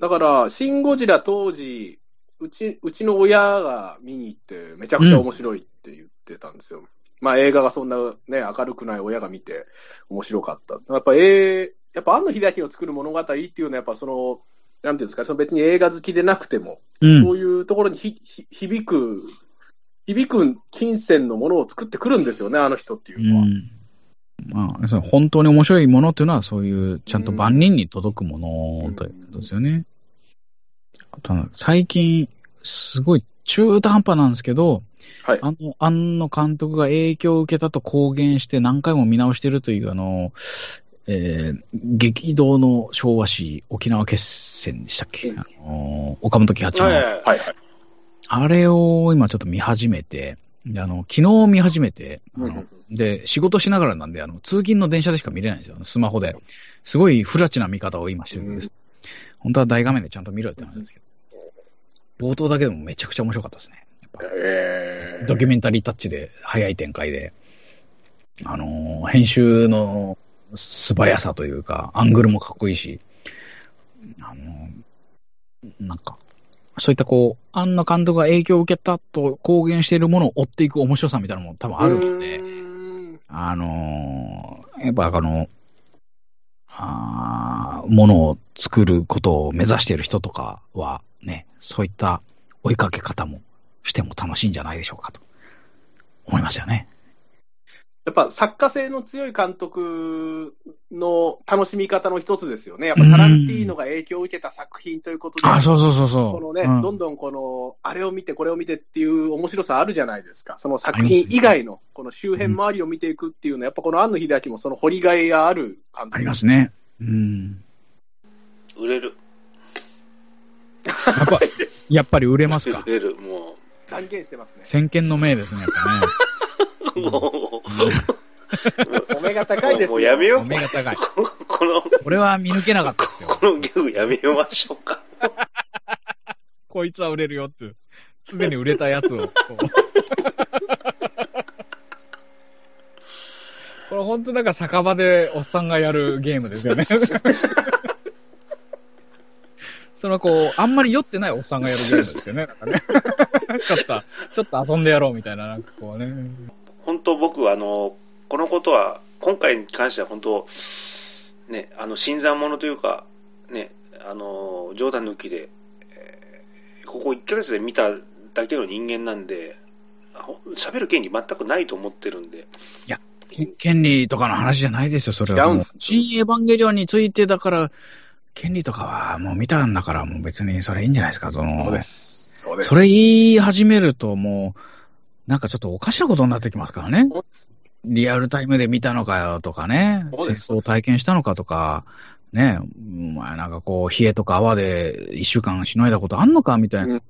だから、シン・ゴジラ当時、うち、うちの親が見に行って、めちゃくちゃ面白いって言ってたんですよ。まあ映画がそんなね、明るくない親が見て面白かった。やっぱ、えー、やっぱ、庵野秀明の作る物語っていうのは、やっぱその、なんていうんですか、その別に映画好きでなくても、
うん
そういうところにひひ響く、響く金銭のものを作ってくるんですよね、あの人っていうのは。
うんまあ、その本当に面白いものっていうのは、そういう、ちゃんと万人に届くものということですよね。あと最近、すごい中途半端なんですけど、
はい。
あの、庵野監督が影響を受けたと公言して何回も見直してるという、あの、えー激動の昭和史沖縄決戦でしたっけ、
うん
あの岡本喜八の、
はいはいはい
はいはい。
あれを今ちょっと見始めて、であの、昨日見始めて、あの
うん
で、仕事しながらなんで、あの、通勤の電車でしか見れないんですよ、スマホで。すごい不ラチな見方を今してるんです。本当は大画面でちゃんと見ろよって話なんですけど。冒頭だけでもめちゃくちゃ面白かったですね。ドキュメンタリータッチで、早い展開で、あのー編集の素早さというか、アングルもかっこいいし、あのーなんか、そういったこう、庵野監督が影響を受けたと公言しているものを追っていく面白さみたいなのも多分あるので、あのーやっぱあの、あーものを作ることを目指している人とかはね、そういった追いかけ方もしても楽しいんじゃないでしょうかと思いますよね。
やっぱ作家性の強い監督の楽しみ方の一つですよね。やっぱタランティーノが影響を受けた作品ということで、
あ、そうそうそうそう。
このね、
うん
どんどんこの、あれを見て、これを見てっていう面白さあるじゃないですか。その作品以外の、この周辺周りを見ていくっていうのは、やっぱこの庵野秀明もその掘りがいがある監督
ありますね。うん。
売れる。
やっぱ、やっぱり売れますか？
売。れる。も
断言してますね。
先見の明ですね、やっぱね。
う、も
お目が高いですよ。
もうやめ
う。
よう。
お目が高い。
この、
これは見抜けなかったですよ。
このギャグやめましょうか。
こいつは売れるよって。すでに売れたやつを。これ本当なんか酒場でおっさんがやるゲームですよね。そのこう、あんまり酔ってないおっさんがやるゲームですよね。なんかね。ちょっと、ちょっと遊んでやろうみたいな、なんかこうね。
本当僕、あの、このことは、今回に関しては本当、ね、あの、新参者というか、ね、あの、冗談抜きで、えーここ1ヶ月で見ただけの人間なんで、あほ喋る権利全くないと思ってるんで、
け権利とかの話じゃないですよ、それはもう。
違うんです
新エヴァンゲリオンについてだから、権利とかはもう見たんだから、もう別にそれいいんじゃないですか、その。
そうです。そうです。
それ言い始めるともう、なんかちょっとおかしなことになってきますからね。リアルタイムで見たのかよとかね、戦争を体験したのかとか、ね、お前なんかこう、冷えとか泡で一週間しのいだことあんのかみたいな。
うん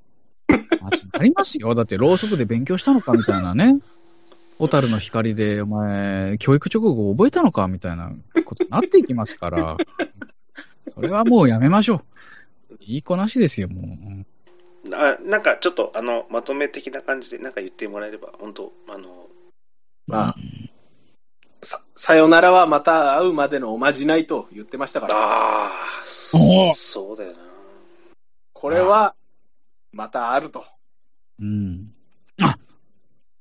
ありますよ。だって、ろうそくで勉強したのかみたいなね。小樽の光で、お前、教育直後覚えたのかみたいなことになっていきますから、それはもうやめましょう。いい子なしですよ、もう。
あなんかちょっと、あの、まとめ的な感じでなんか言ってもらえれば、本当あの、
まあ、さ、さよならはまた会うまでのおまじないと言ってましたから、
ああ、そうだよな。
これは、またあると。
うん。あ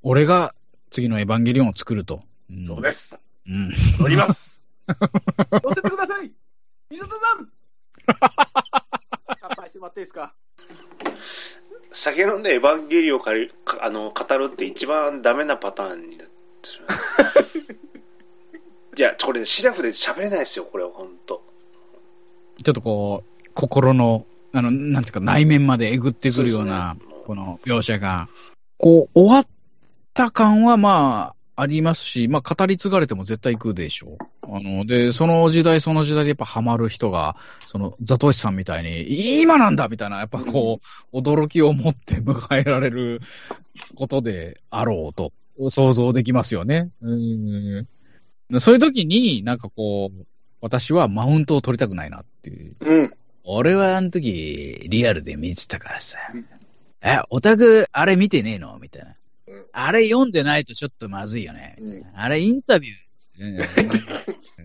俺が次のエヴァンゲリオンを作ると。ん
そうです。
す。うん。
乗ります。乗せてください水戸さん 乾杯してもらっていいですか？
酒飲んでエヴァンゲリオンかあの語るって一番ダメなパターンになってしまう。いや、これ、シラフで喋れないですよ、これは本当。
ちょっとこう、心の、あの、なんていうか内面までえぐってくるような、この描写が、こう、終わった感はまあ、ありますし、まあ、語り継がれても絶対行くでしょう。あの、で、その時代その時代でやっぱハマる人が、その、ザトシさんみたいに、今なんだみたいな、やっぱこう、驚きを持って迎えられることであろうと、想像できますよね。うん。そういう時に、なんかこう、私はマウントを取りたくないなっていう。
うん。
俺はあの時、リアルで見てたからさ。え、オタク、あれ見てねえの？みたいな
うん。
あれ読んでないとちょっとまずいよね。
うん
あれインタビュー。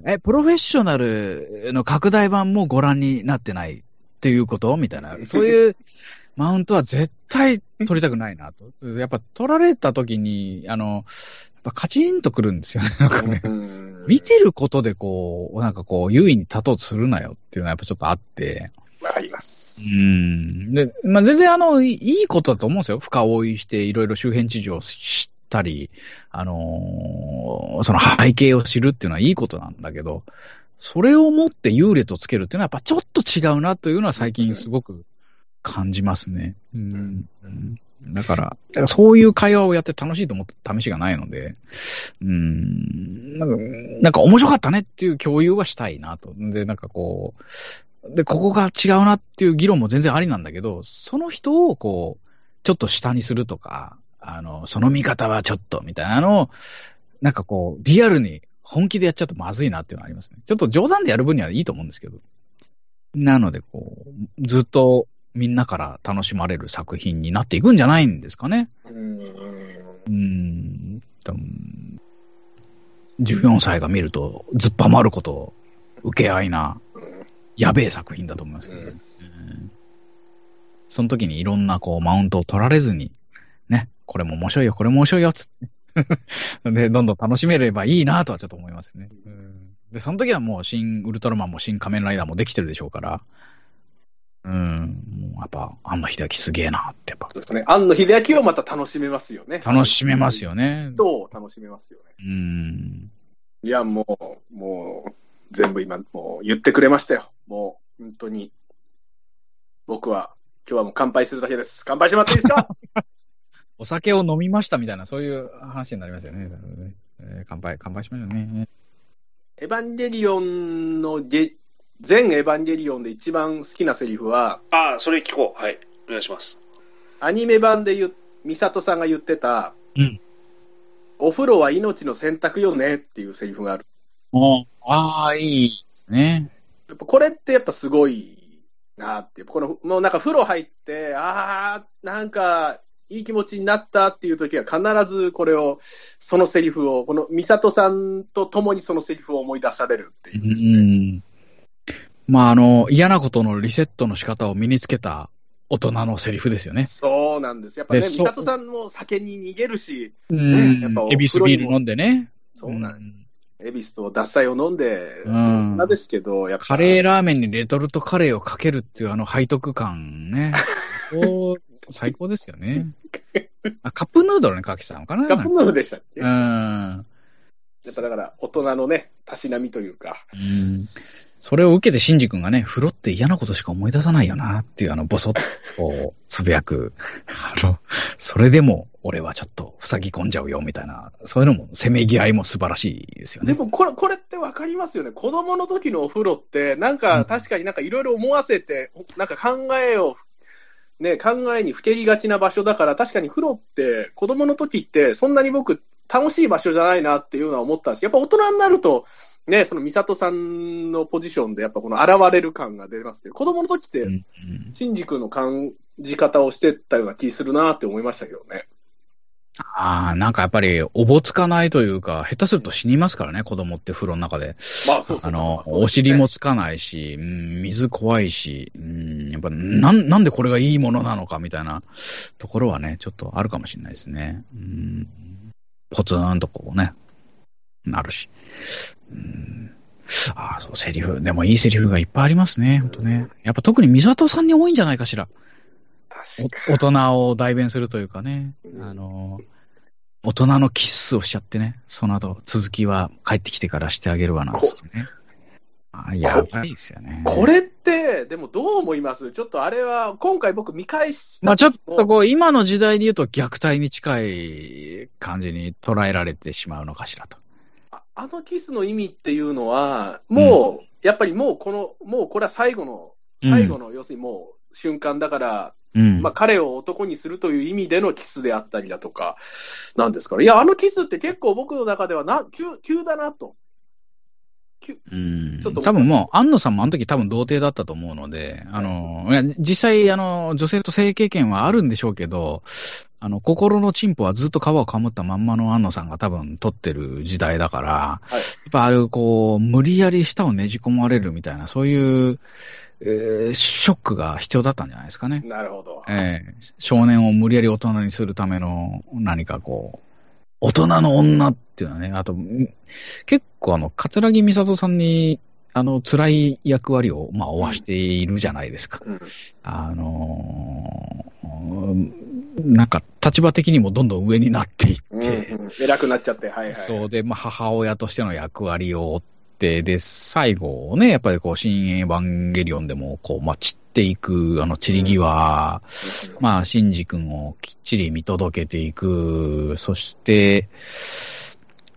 え、プロフェッショナルの拡大版もご覧になってないっていうこと？みたいな。そういうマウントは絶対取りたくないなと。やっぱ取られた時に、あの、やっぱカチンとくるんですよね。なんかね。見てることでこう、なんかこう、優位に立とうとするなよっていうのはやっぱちょっとあって。
あります。
うん。で、まあ、全然あの、いいことだと思うんですよ。深追いして、いろいろ周辺知事を知ったり、あのーその背景を知るっていうのはいいことなんだけど、それをもって優劣をつけるっていうのはやっぱちょっと違うなというのは最近すごく感じますね。うん。うんだから、だからそういう会話をやって楽しいと思った試しがないので、うん、なんか、なんか面白かったねっていう共有はしたいなと。で、なんかこう、で、ここが違うなっていう議論も全然ありなんだけど、その人をこう、ちょっと下にするとか、あの、その見方はちょっとみたいなのを、なんかこう、リアルに本気でやっちゃうとまずいなっていうのはありますね。ちょっと冗談でやる分にはいいと思うんですけど。なので、こう、ずっとみんなから楽しまれる作品になっていくんじゃないんですかね。
うん
うーん。14歳が見ると、ずっぱまること、受け合いな、やべえ作品だと思いますけど、ね
うん
うんその時にいろんなこうマウントを取られずに、ね、これも面白いよ、これも面白いよ、つって。で、どんどん楽しめればいいなとはちょっと思いますね。うんで、その時はもう新ウルトラマンも新仮面ライダーもできてるでしょうから、うん、もうやっぱ、庵野秀明すげえなって、やっぱ
そうですね。庵野秀明をまた楽しめますよね。
楽しめますよね。
どう楽しめますよね。
うん。
いや、もう、もう、全部今、もう言ってくれましたよ。もう、本当に。僕は、今日はもう乾杯するだけです。乾杯してもらっていいですか？
お酒を飲みましたみたいな、そういう話になりますよね。えー乾杯、乾杯しましょうね。
エヴァンゲリオンのゲ、全エヴァンゲリオンで一番好きなセリフは、
ああ、それ聞こう。はい。お願いします。
アニメ版で言う、ミサトさんが言ってた、
うん
お風呂は命の選択よねっていうセリフがある。
ああ、いいですね。
やっぱこれってやっぱすごいなってこの、もうなんか風呂入って、ああ、なんか、いい気持ちになったっていう時は必ずこれを、そのセリフを、このミサトさんと共にそのセリフを思い出されるっていうです
う
ね。
ん。まあ、あの、嫌なことのリセットの仕方を身につけた大人のセリフですよね。
そうなんです。やっぱね、ミ
でそう
サトさんも酒に逃げるし、
うん
やっぱお
エビスビール飲んでね。
そうなん
ん
エビスと脱菜を飲んで、
うん
なんですけど、やっぱ
カレーラーメンにレトルトカレーをかけるっていうあの背徳感ね。最高、ですよね。あカップヌードルにかけてたのかな？
カップヌードルでしたっけ、
う
や
ん。
っぱだから、大人のね、たしなみというか、
うんそれを受けて、シンジ君がね、風呂って嫌なことしか思い出さないよなっていう、あの、ボソッとつぶやく。あの、それでも、俺はちょっと塞ぎ込んじゃうよ、みたいな、そういうのも、せめぎ合いも素晴らしいですよね。
でもこれ、これってわかりますよね。子供の時のお風呂って、なん
うん
か確かになんかいろいろ思わせて、なんか考えを、ね、考えにふけりがちな場所だから、確かに風呂って、子供の時って、そんなに僕、楽しい場所じゃないなっていうのは思ったんですけど、やっぱ大人になると、ね、その美里さんのポジションで、やっぱこの現れる感が出ますけど、子供の時ってシンジ君の感じ方をしてたような気するなって思いましたけどね。
ああ、なんかやっぱり、おぼつかないというか、下手すると死にますからね、子供って風呂の中で。
まあ、そうそうそう
あの、
そう
お尻もつかないし、うん、水怖いし、うん、やっぱ、なん、なんでこれがいいものなのかみたいなところはね、ちょっとあるかもしれないですね。うん、ポツンとこうね、なるし。うん、ああ、そう、セリフ。でもいいセリフがいっぱいありますね、ほんとね。やっぱ特に美里さんに多いんじゃないかしら。大人を代弁するというかね、
うん
あの、大人のキッスをしちゃってね、その後、続きは帰ってきてからしてあげるわなんつってね。あやばいですよね。
これって、でもどう思います？ちょっとあれは、今回僕見返した
まあちょっとこう、今の時代で言うと虐待に近い感じに捉えられてしまうのかしらと。
ああのキスの意味っていうのは、もう、やっぱりもうこの、もうこれは最後の、最後の、要するにもう瞬間だから、
うん。
まあ彼を男にするという意味でのキスであったりだとか、なんですかね。いや、あのキスって結構僕の中ではな、急、急だなと。
うん
ちょっと
多分もう、安野さんもあの時多分童貞だったと思うので、あの、いや実際、あの、女性と性経験はあるんでしょうけど、あの、心のチンポはずっと皮をかむったまんまの安野さんが多分取ってる時代だから、
はい
やっぱあれ、こう、無理やり舌をねじ込まれるみたいな、そういう、えーショックが必要だったんじゃないですかね。
なるほど。
ええ少年を無理やり大人にするための何かこう、大人の女っていうのはね、あと、ん結構あの、桂木美里さんに、あの、辛い役割を、まあ、負わしているじゃないですか。
うん
あのーなんか、立場的にもどんどん上になっていって、
うんうん偉くなっちゃって、はいはい。
そうで、まあ、母親としての役割を負って、で、最後ね、やっぱりこう、新エヴァンゲリオンでも、こう、まあ、散っていく、あの、散り際、まあ、シンジ君をきっちり見届けていく、そして、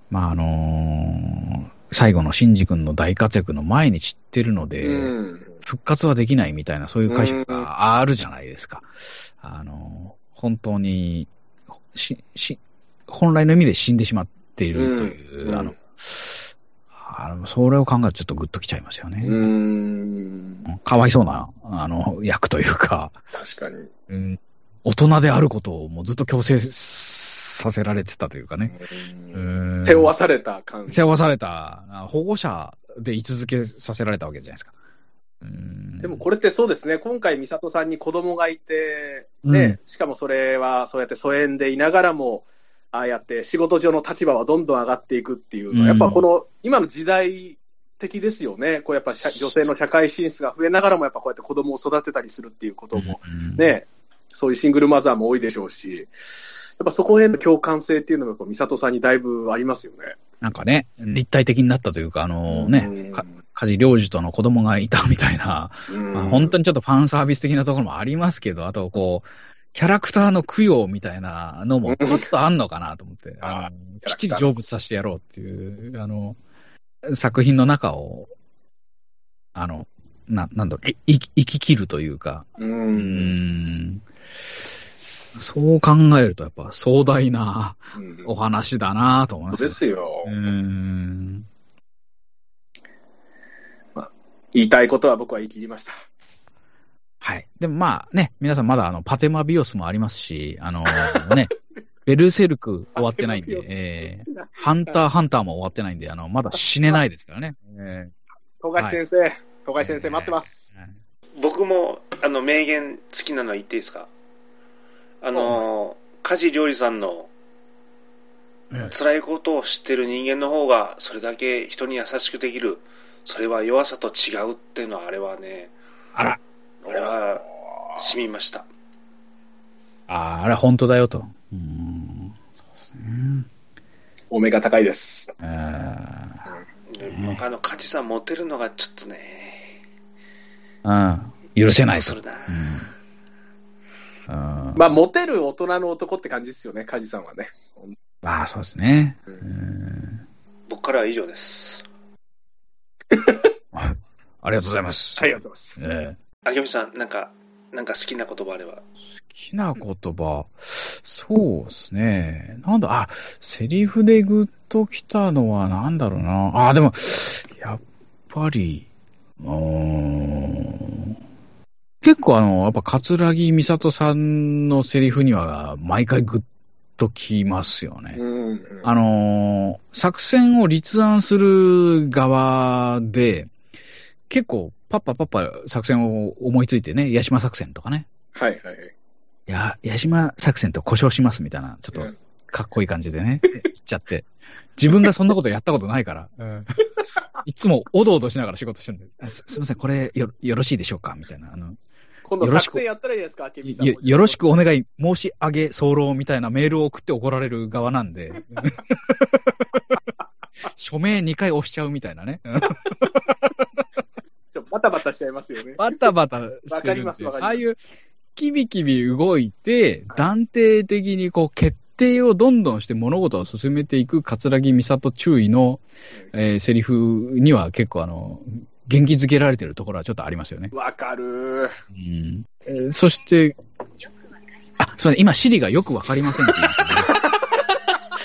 まあ、あのー最後のシンジ君の大活躍の前に散ってるので、
うん。
復活はできないみたいな、そういう解釈があるじゃないですか。あの、本当に、し、し、本来の意味で死んでしまっているという、
うん。
あの、あのそれを考えるとちょっとグッときちゃいますよ
う
ね。
ん。
かわいそうな、あの、役というか、
確かに。
うん、大人であることをもうずっと強制させられてたというかね。うん
背負わされた感じ。
背負わされた、あ保護者で居続けさせられたわけじゃないですか。うん
でもこれってそうですね、今回、美里さんに子供がいて、ね、しかもそれはそうやって疎遠でいながらも、ああやって仕事上の立場はどんどん上がっていくっていうのは、
うん。
やっぱこの今の時代的ですよね、こうやっぱ社女性の社会進出が増えながらも、やっぱこうやって子供を育てたりするっていうことも、
うん。
ね、そういうシングルマザーも多いでしょうし、やっぱそこへの共感性っていうのが、こう美里さんにだいぶありますよね。
なんかね、立体的になったというか、あのね、
うん。
か梶良二との子供がいたみたいな、
うん。
まあ、本当にちょっとファンサービス的なところもありますけど、あとこう、キャラクターの供養みたいなのもちょっとあんのかなと思って、
あ
のきっちり成仏させてやろうっていう、あの、作品の中を、あの、な、なんだろう、い生き生き切るというか、
う。
うんん、そう考えるとやっぱ壮大な
うん
お話だなと思います。
ですよ。
うん。
言いたいことは僕は言い切りました。
はい。でもまあね、皆さんまだあの、パテマビオスもありますし、あのね、ベルセルク終わってないんで、えーハンターハンターも終わってないんで、あの、まだ死ねないですからね。え
富樫先生、富樫先生待ってます。
ーはい
僕も、あの、名言好きなの言っていいですか？あの、梶良二さんの
うん
辛いことを知ってる人間の方が、それだけ人に優しくできる。それは弱さと違うっていうのは、あれはね、
あら、
俺は染みました。
あーあれ本当だよと。うん。そうですね。
お目が高いです。
えー
で僕あの、梶さんモテるのがちょっとね、
うん。許せないと。
嫉妬するな。
うん。うん
まあ、モテる大人の男って感じですよね、梶さんはね。
まあ、そうですね。
う
うんん。
僕からは以上です。
ありがとうございます。
ありがとうございます。
ええ
あけみさん、なんか、なんか好きな言葉あれば。
好きな言葉、そうですね。なんだ、あ、セリフでグッときたのはなんだろうな。あ、でも、やっぱり、うーん結構あの、やっぱ桂木美里さんのセリフには毎回グッときますよね。
うん。
あのー作戦を立案する側で、結構パッパパッパ作戦を思いついてね、八島作戦とかね。
はいはい。
いや、矢島作戦と故障しますみたいな、ちょっとかっこいい感じでね、言っちゃって。自分がそんなことやったことないから。いつもおどおどしながら仕事してるんで、あすすみません、これよよろしいでしょうかみたいな。あの
今度作戦やったらいいですか、ケビンさん
よよろしくお願い申し上げ候みたいなメールを送って怒られる側なんで。署名2回押しちゃうみたいなね。
バタバタしちゃいますよね。
バタバタしてるんですよ。ああいう、キビキビ動いて、断定的にこう決定をどんどんして物事を進めていく桂木美里注意の、えーセリフには結構あの、元気づけられてるところはちょっとありますよね。
わかる。
うんえーそして、あ、すみません、今、シリがよくわかりませんって言いましたね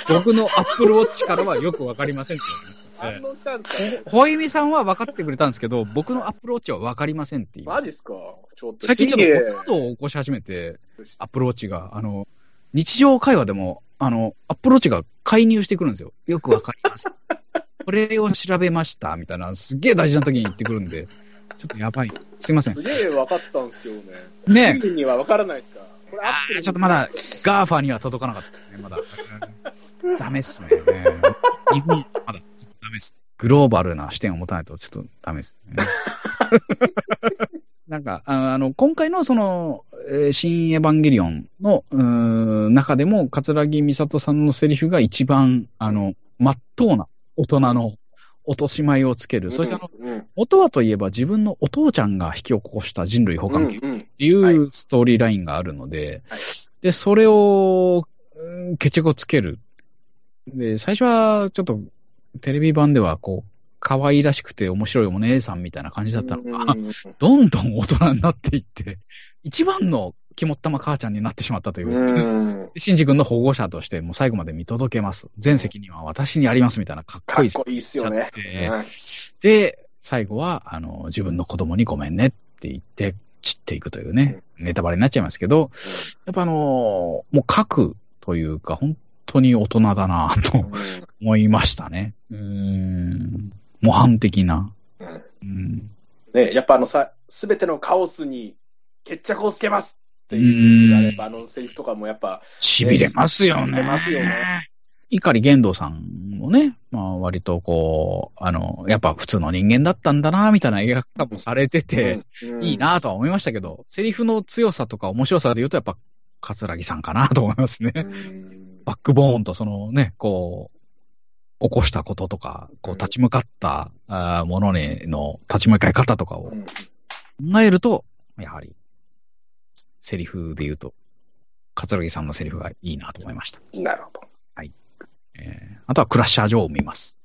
僕のアップルウォッチからはよくわかりませんって言われま
反応したんですか？
ほいみさんは分かってくれたんですけど、僕のアップルウォッチは分かりませんって言い
マジっすか？ちょっと。
最近ちょっと
シリ
誤作動を起こし始めて、アップルウォッチが、あの、日常会話でも、あの、アップルウォッチが介入してくるんですよ。よくわかります。これを調べました、みたいな、すっげえ大事な時に言ってくるんで、ちょっとやばい。すいません
す。げえ分かったんですけどね。
ね
Siri には分からないですか？
ちょっとまだ、 GAFA には届かなかったですね、まだ。ダメっすね。日本、まだ、ちょっとダメっす。グローバルな視点を持たないとちょっとダメですね。なんか、あの、今回のその、えーシン・エヴァンゲリオンの、中でも、桂木美里さんのセリフが一番、あの、まっとうな大人の落とし前をつける。そしてあの、
うん。
元はといえば自分のお父ちゃんが引き起こした人類保管権っ
うん。
ていうストーリーラインがあるので、で、それを、うん決着をつける。で、最初はちょっとテレビ版ではこう、可愛らしくて面白いお姉さんみたいな感じだったのが、
うん。
どんどん大人になっていって、一番の肝っ玉母ちゃんになってしまったという。
う
シンジ君の保護者として、もう最後まで見届けます。全責任は私にありますみたいなかっこいい
かっこいいっすよね。
っで、最後は、あの、自分の子供にごめんねって言って、散っていくというね、ネタバレになっちゃいますけど、やっぱあのもう書くというか、本当に大人だなと思いましたね。うーん。模範的な。
うん
うん。
ね、やっぱあのさ、すべてのカオスに決着をつけますっていう、
うん
やっぱあのセリフとかもやっぱ、
痺れますよね。
ますよね。
碇玄道さんもね、まあ割とこう、あの、やっぱ普通の人間だったんだな、みたいな描き方もされてて、
うん
いい。なとは思いましたけど、セリフの強さとか面白さで言うとやっぱ、桂木さんかなと思いますね。
うん
バックボーンとそのね、こう、起こしたこととか、こう立ち向かったものにの立ち向かい方とかを
うん
考えると、やはり、セリフで言うと、桂木さんのセリフがいいなと思いました。
なるほど。
えーあとはクラッシャー・ジョーを見ます。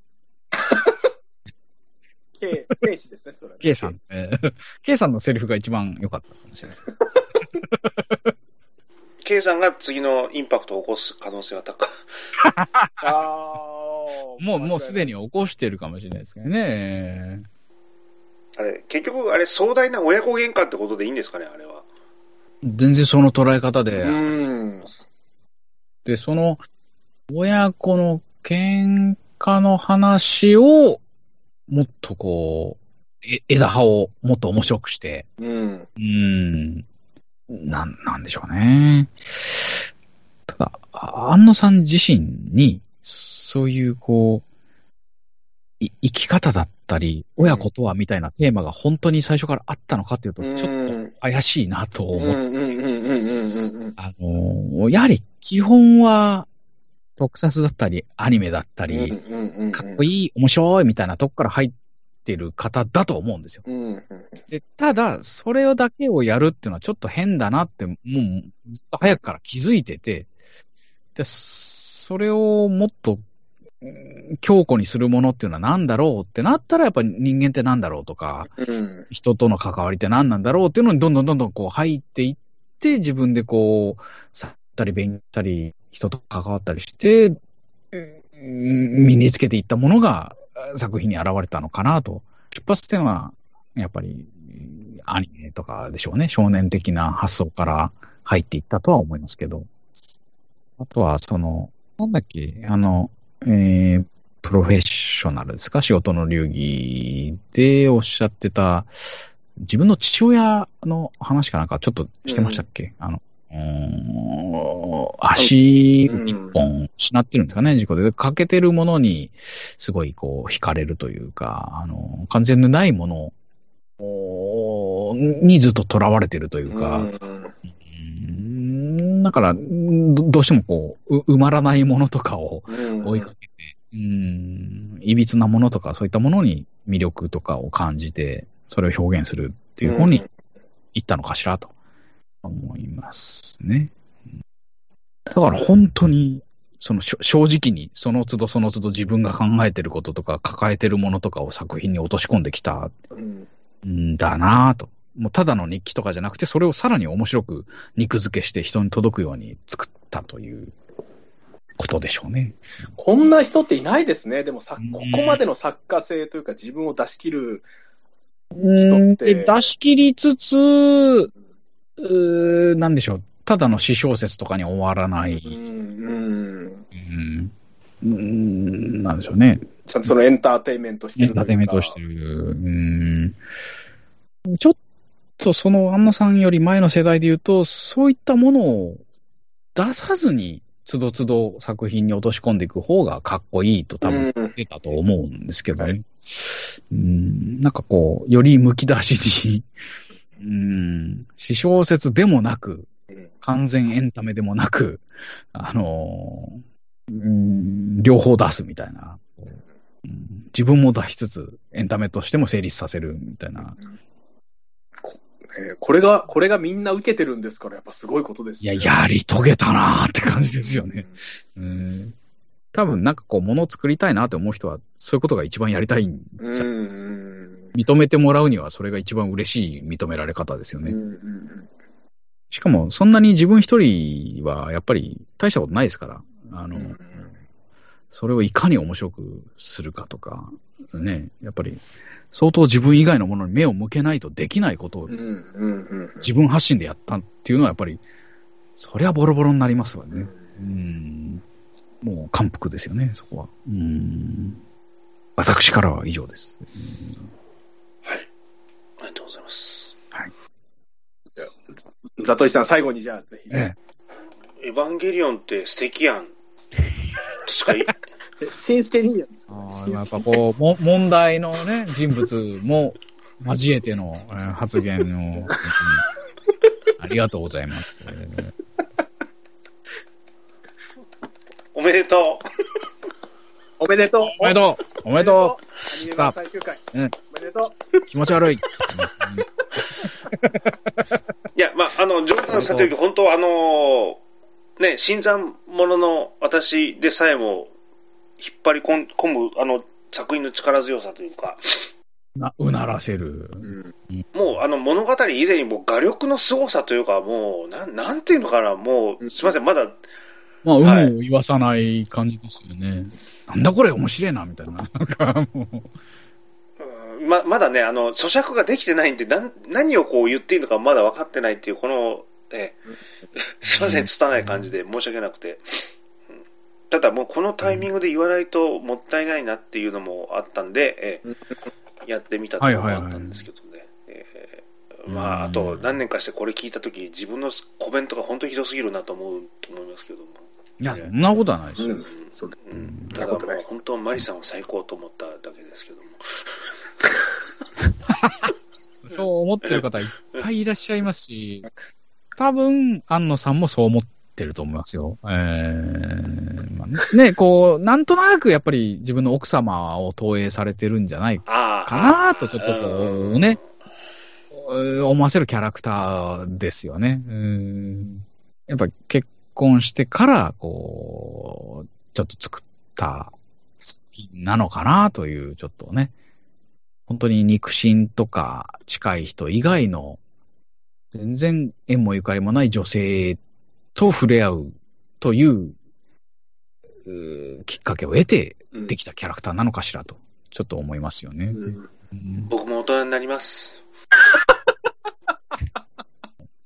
K、K 氏ですね、それ。
K さん。えー K さんのセリフが一番良かったかもしれないです。
K さんが次のインパクトを起こす可能性は高い。
ああ。
もう、もうすで
に。
に起こしてるかもしれないですけどね。
あれ、結局、あれ、壮大な親子喧嘩ってことでいいんですかね、あれは。
全然その捉え方で、
うん。
で、その、親子の喧嘩の話を、もっとこう、え枝葉をもっと面白くして、
うん。
うーん、なん、なんでしょうね。ただ、あ安野さん自身に、そういうこう、い生き方だったり、親子とはみたいなテーマが本当に最初からあったのかっていうと、ちょっと怪しいなと思って。あのーやはり基本は特撮だったり、アニメだったり、かっこ
い
いい、面白いみたいなとこから入ってる方だと思うんですよ。で、ただ、それをだけをやるっていうのはちょっと変だなって、もうずっと早くから気づいてて、で、それをもっと、うん強固にするものっていうのは何だろうってなったら、やっぱり人間って何だろうとか、
うん
人との関わりって何なんだろうっていうのにどんどんどんどんこう入っていって、自分でこう、さったり勉強したり、人と関わったりして、うん身につけていったものが作品に現れたのかなと。出発点は、やっぱり、アニメとかでしょうね。少年的な発想から入っていったとは思いますけど。あとは、その、なんだっけ、あの、えープロフェッショナルですか？仕事の流儀でおっしゃってた、自分の父親の話かなんかちょっとしてましたっけ、あの、うーん。足一本失ってるんですかね、事故で。で欠けてるものに、すごいこう、惹かれるというか、あの、完全でないものおにずっと囚われてるというか、
うん
うんだから、どどうしてもこう、う埋まらないものとかを
うん
追いかけて、うん、いびつなものとか、そういったものに魅力とかを感じて、それを表現するっていう方に行ったのかしらと思いますね。だから本当に、その正直にその都度その都度自分が考えてることとか抱えてるものとかを作品に落とし込んできた
うん
んだなぁと。もうただの日記とかじゃなくて、それをさらに面白く肉付けして人に届くように作ったということでしょうね。
こんな人っていないですね。でもさ、
うん。
ここまでの作家性というか自分を出し切る。
うん
って。
で出し切りつつ、うーなんでしょう、ただの詩小説とかに終わらない、
うん。うん。
うん。うんなんでしょうね、
ちゃんとそのエンターテインメントして
エン
るというか。
ターテインメントをしてる、うん。ちょっとその安野さんより前の世代で言うと、そういったものを出さずにつどつど作品に落とし込んでいく方がかっこいいと多分
うん。
出たと思うんですけどね。うん、なんかこう、より剥き出しに、うん、私小説でもなく、
うん
完全エンタメでもなく、あのーうん、両方出すみたいな、うん。自分も出しつつ、エンタメとしても成立させるみたいな。
えーこれが、これがみんな受けてるんですから、やっぱすごいことです
いや、
ね。
やり遂げたなーって感じですよね。うん。多分なんかこう、ものを作りたいなって思う人は、そういうことが一番やりたいん
うん。
じゃ
うん。
認めてもらうには、それが一番嬉しい認められ方ですよね。しかも、そんなに自分一人は、やっぱり大したことないですから。あの、
うん
それをいかに面白くするかとか、ね、やっぱり、相当自分以外のものに目を向けないとできないことを自分発信でやったっていうのはやっぱり、そりゃボロボロになりますわ
うん
ね。うん。もう感服ですよね、そこは。うん。私からは以上です。
はい。ありがとうございます。
ザトイさん、最後にじゃあ、ぜひ。
ええ。
エヴァンゲリオンって素敵やん。としか言い
え新助にいいやんですか
あーやっぱこう、も問題のね、人物も 交えてのえー発言を、本当にありがとうございます。えー
おめでと
おめでとう。
おめでとうおめでと
アニ最終回。
うん
おめでと
う気持ち悪い。
う。いや、まあ、あの、冗談さておき、本当あの、ね、新参者の私でさえも、引っ張り込 む、あの、作品の力強さというか、
なうならせる。
う。
もう、あの、物語以前にもう画力の凄さというか、もう、なん、なんていうのかな、もう、すいません、まだ、
まあ、有
はい
無を言わさない感じですよね。なんだこれ面白いな、みたいな。なんかもう。
うんま、まだね、あの、咀嚼ができてないんで、なん何をこう言っていいのかまだ分かってないっていう、この、ええ、すいません、拙い感じで申し訳なくて。うんただもうこのタイミングで言わないともったいないなっていうのもあったんで、ええ、やってみたっていうのもあったんですけどね。ええまあ、あと何年かしてこれ聞いたとき、自分のコメントが本当にひどすぎるなと思うと思いますけども。
いや、そんなことはないですよ。
ん。そう
ん、
そ
ただもう
んなことないです
本当はマリさんを最高と思っただけですけども。
そう思ってる方いっぱいいらっしゃいますし、多分、安野さんもそう思ってると思いますよ。えーまあね ね、こう、なんとなくやっぱり自分の奥様を投影されてるんじゃない。かなとちょっとこうね思わせるキャラクターですよね。うんやっぱ結婚してから、こう、ちょっと作った作品なのかなという、ちょっとね、本当に肉親とか近い人以外の、全然縁もゆかりもない女性と触れ合うという、きっかけを得て
うん
できたキャラクターなのかしらと、ちょっと思いますよね。
うん
うん
僕も大人になります。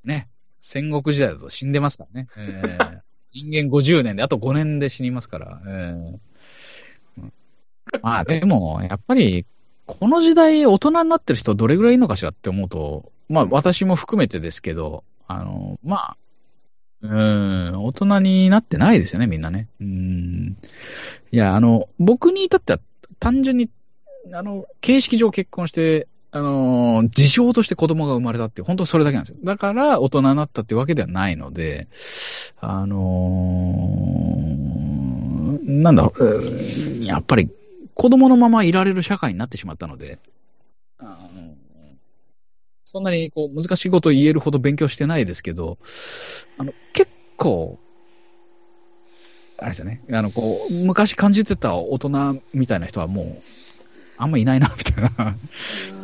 ね、戦国時代だと死んでますからね。えー人間50年で、あと5年で死にますから。えーうんまあでも、やっぱり、この時代大人になってる人どれぐらいいるのかしらって思うと、まあ私も含めてですけど、あの、まあ、うん、大人になってないですよね、みんなね。うん。いや、あの、僕に至っては単純に、あの、形式上結婚して、あのー、事象として子供が生まれたって本当それだけなんですよ。だから大人になったってわけではないので、あのー、なんだろう、やっぱり子供のままいられる社会になってしまったので、あのそんなにこう難しいことを言えるほど勉強してないですけど、あの結構、あれですよね、あのこう昔感じてた大人みたいな人はもう、あんまいないな、みたいな。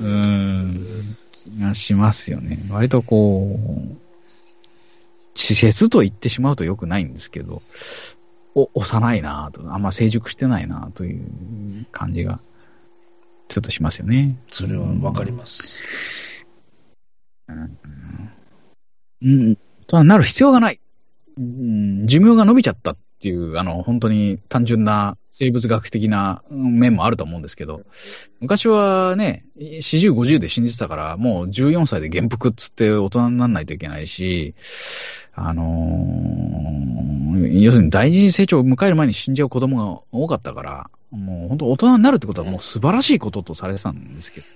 うん、気がしますよね。割とこう、稚拙と言ってしまうと良くないんですけど、お、幼いなと、あんま成熟してないなという感じが、ちょっとしますよね。
それはわかります。
うん。うん、とはなる必要がない。うん、寿命が伸びちゃったっていう、あの、本当に単純な生物学的なうん面もあると思うんですけど、昔はね、40、50で死んでたから、もう14歳で元服っつって大人にならないといけないし、あのー要するに第二次成長を迎える前に死んじゃう子供が多かったから、もう本当大人になるってことはもう素晴らしいこととされてたんですけど、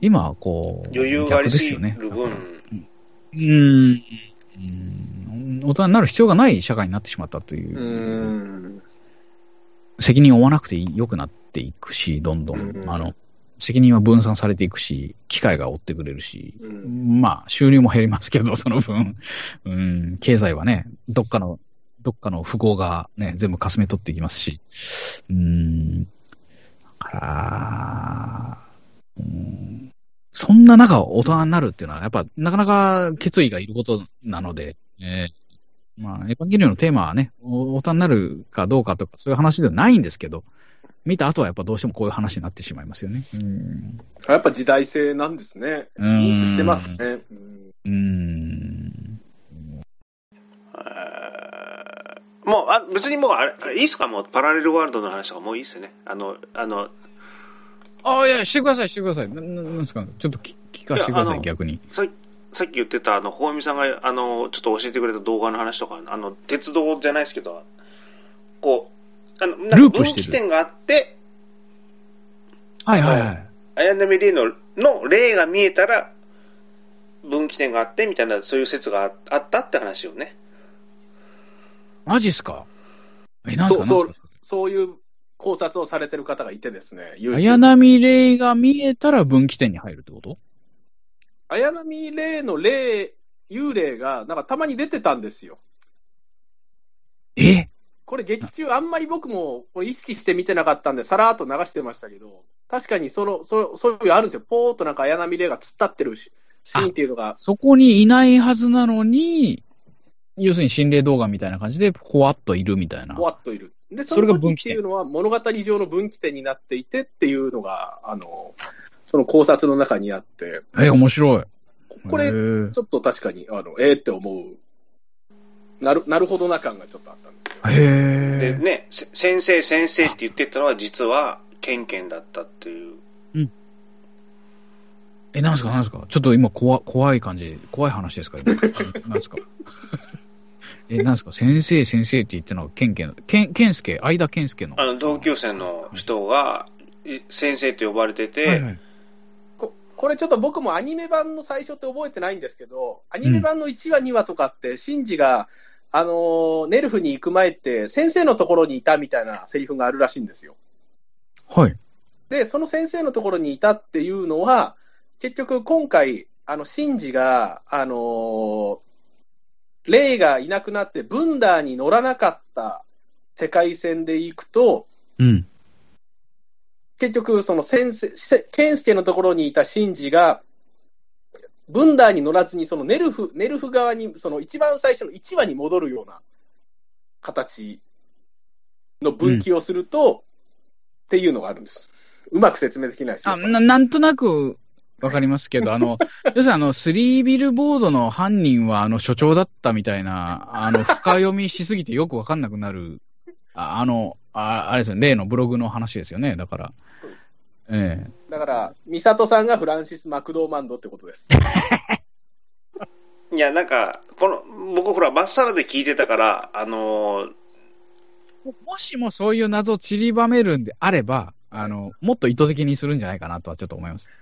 今はこう、
余裕がありすぎ
逆です
る分、
よね。うーん。うん。大人になる必要がない社会になってしまったという。う、
ん。
責任を負わなくて良くなっていくし、どんどん、
うん。
あの、責任は分散されていくし、機械が追ってくれるし、
うん。
まあ、収入も減りますけど、その分、うん、経済はね、どっかの、どっかの富豪がね、全部かすめ取っていきますし、うん、だから、うん、そんな中、大人になるっていうのは、やっぱ、なかなか決意がいることなので、えーまあ、エヴァンゲリオンのテーマはね、お大人になるかどうかとか、そういう話ではないんですけど、見た後はやっぱどうしてもこういう話になってしまいますよね。うん。
やっぱ時代性なんですね。
う
ンクしてますね。うん
うん。
えーもう、あ別にもうあれ、いいっすか？もうパラレルワールドの話とかもういいっすよね。あの、あの、
あいや、してください、してください。なななんですか？ちょっと聞聞かせてください、
いやあの
逆に。
ささっき言ってた、あの、ほうみさんが、あの、ちょっと教えてくれた動画の話とか、あの、鉄道じゃないですけど、こう、あの、なんか分岐点があって、
はいはいはい。
綾波レイの、の例が見えたら、分岐点があって、みたいな、そういう説がああったって話をね。
マジっすか？え、なんすか
そうそういう考察をされてる方がいてですね、
綾波レイが見えたら分岐点に入るってこと？
綾波レイの霊、幽霊が、なんかたまに出てたんですよ。
え？
これ劇中あんまり僕も意識して見てなかったんで、さらーっと流してましたけど、確かにその、そそういうのあるんですよ。ポーっとなんか綾波レイが突っ立ってるしシーンっていうのが、
そこにいないはずなのに、要するに心霊動画みたいな感じで、ほわっといるみたいな
ぽ。わっといる。で、そ
それが分岐点
っていうのは物語上の分岐点になっていてっていうのが、あの、その考察の中にあって、
え、面白い。
これちょっと確かに、あの、えーって思う。なる、なるほどな感がちょっとあったんですよ。
へー
でね、せ先生、先生って言ってたのは、実は、ケンケンだったっていう。
え、なんですか、なんですかちょっと今怖、怖い感じ、怖い話ですか今 なんですかえ、なんですか？先生、先生って言ってるのは、ケンケン、ケン、ケンスケ、相田健介の？
あの、同級生の人が、い先生と呼ばれてて、
はいはい。
ここれちょっと僕もアニメ版の最初って覚えてないんですけど、アニメ版の1話、2話とかって、シンジが、あのーネルフに行く前って、先生のところにいたみたいなセリフがあるらしいんですよ。
はい。
で、その先生のところにいたっていうのは、結局今回、あの、シンジが、あのーレイがいなくなって、ブンダーに乗らなかった世界線で行くと、
うん。
結局、その先生、せケンスケのところにいたシンジが、ブンダーに乗らずに、そのネルフ、ネルフ側に、その一番最初の1話に戻るような形の分岐をすると、っていうのがあるんです。うまく説明できないですよ。
あななんとなくわかりますけど、あの、要するにあの、スリービルボードの犯人はあの、所長だったみたいな、あの、深読みしすぎてよくわかんなくなる、ああの、ああれですよね、例のブログの話ですよね、だから。
そうです
え
だから、ミサトさんがフランシス・マクドーマンドってことです。
いや、なんか、この、僕ほら、まっさらで聞いてたから、あのー
えもしもそういう謎を散りばめるんであれば、あの、もっと意図的にするんじゃないかなとはちょっと思います。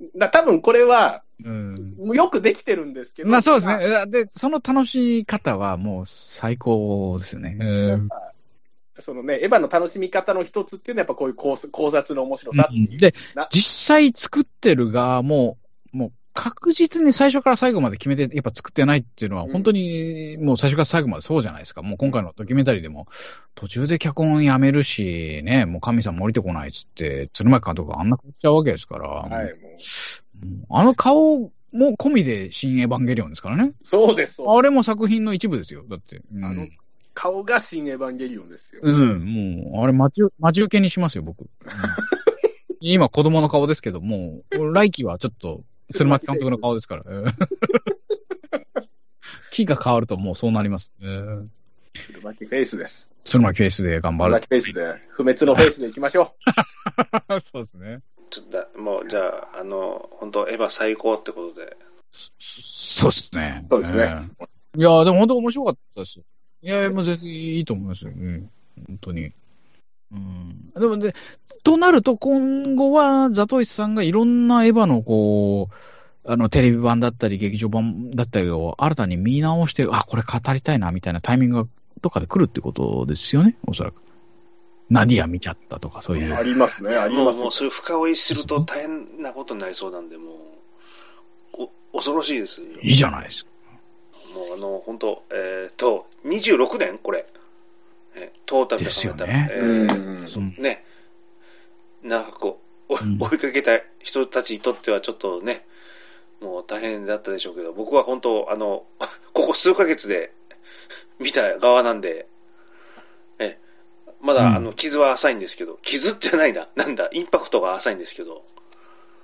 はい。だ多分これは、
うん。
よくできてるんですけど。
まあそうですね。で、その楽しみ方はもう最高ですよね。うん
そのね、エヴァの楽しみ方の一つっていうのは、やっぱこういう考考察の面白さっていう。
で
な、
実際作ってる側も、もう確実に最初から最後まで決めて、やっぱ作ってないっていうのは、
うん
本当にもう最初から最後までそうじゃないですか。もう今回のドキュメンタリーでも、途中で脚本やめるし、ね、もう神様降りてこないっつって、鶴巻監督があんな顔しちゃうわけですから、
はい、
あの顔も込みで新エヴァンゲリオンですからね。
そうです、
あれも作品の一部ですよ。だって。うん
あの顔が新エヴァンゲリオンですよ。
うん、もう、あれ待ち、待ち受けにしますよ、僕。うん 今、子供の顔ですけど、もう、来期はちょっと、鶴巻監督の顔ですから。う ん木が変わるともうそうなります。うん
鶴巻フェイスです。
鶴巻フェイスで頑張る
鶴巻。フェイスで、不滅のフェイスでいきましょ
そうですね。
ちょっとだ、もう、じゃあ、あの、本当エヴァ最高ってことで。
そそうですね。
そうですね
ええいやーでも本当面白かったですよ。いやいや、もう全然いいと思いますよ。うん。本当に。うん。でもね、となると、今後は、ザトイスさんがいろんなエヴァの、こう、あの、テレビ版だったり、劇場版だったりを新たに見直して、あ、これ語りたいな、みたいなタイミングがどっかで来るってことですよね、おそらく。ナディア見ちゃったとか、そういう。
ありますね、あります
もうもう、それ深追いすると大変なことになりそうなんで、もう、お恐ろしいですよ。
いいじゃないですか。
もうあの、本当えっ、と、26年これ。えトータルで考えたら。
ですよね。
え
うん。
ーね。長くお
うん。
追いかけた人たちにとってはちょっとね、もう大変だったでしょうけど、僕は本当、あの、ここ数ヶ月で 見た側なんで、え、まだ、
うん。
あの、傷は浅いんですけど、傷ってないな、なんだ、インパクトが浅いんですけど、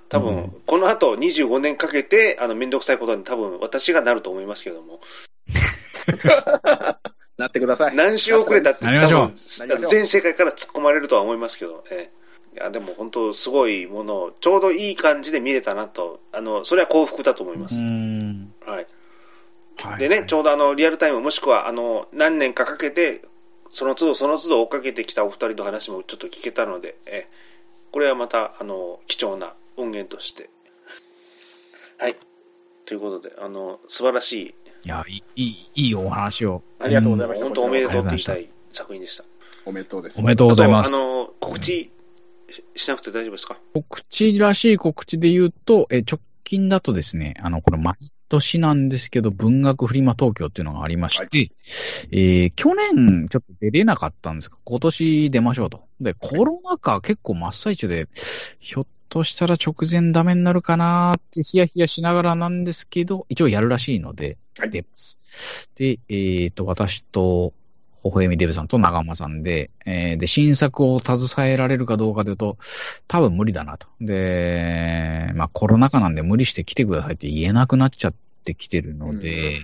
多分、
うん。
この後25年かけて、あの、めんどくさいことに多分私がなると思いますけども、
なってください。
何週遅れたって
なりましょう
多
り
全世界から突っ込まれるとは思いますけど、ええいやでも本当すごいものをちょうどいい感じで見れたなと、あの、それは幸福だと思います。
ん。
はい。
はい
でね、ちょうどあの、リアルタイムもしくはあの、何年かかけて、その都度その都度追っかけてきたお二人の話もちょっと聞けたので、ええこれはまた、あの、貴重な音源として。はい。ということで、あの、素晴らしい、
いや、いい、いいいいお話を。
ありがとうございました
本当おめでとうって言いた
あ
い作品でした。
おめでとうです。
おめでとうございます
あの、告知ししなくて大丈夫ですか？
告知らしい告知で言うと、え直近だとですね、あの、これ毎年なんですけど、文学フリマ東京っていうのがありまして、えー去年ちょっと出れなかったんですが、今年出ましょうと。で、コロナ禍結構真っ最中で、ひょっとしたら直前ダメになるかなーってヒヤヒヤしながらなんですけど、一応やるらしいので、
はい
出ます。で、えっ、と、私と、微笑みデブさんと長間さんで、えーで、新作を携えられるかどうかというと、多分無理だなと。で、まあコロナ禍なんで無理して来てくださいって言えなくなっちゃってきてるので、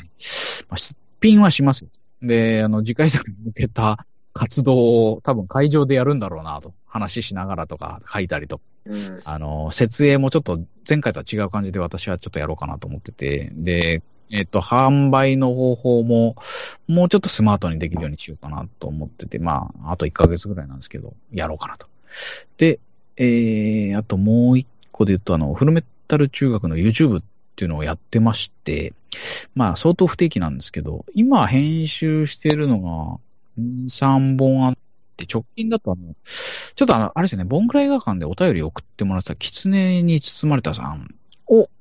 まあ、出品はしますよ。で、あの、次回作に向けた活動を多分会場でやるんだろうなと。話しながらとか書いたりとか。
うん。
あの、設営もちょっと前回とは違う感じで私はちょっとやろうかなと思ってて、で、えっ、と、販売の方法も、もうちょっとスマートにできるようにしようかなと思ってて、まあ、あと1ヶ月ぐらいなんですけど、やろうかなと。で、えー、あともう一個で言うと、あの、フルメタル中学の YouTube っていうのをやってまして、まあ、相当不定期なんですけど、今編集してるのが、2、3本あって、直近だとあの、ちょっとあの、あれですね、ボンクラ映画館でお便り送ってもらってた、狐に包まれたさん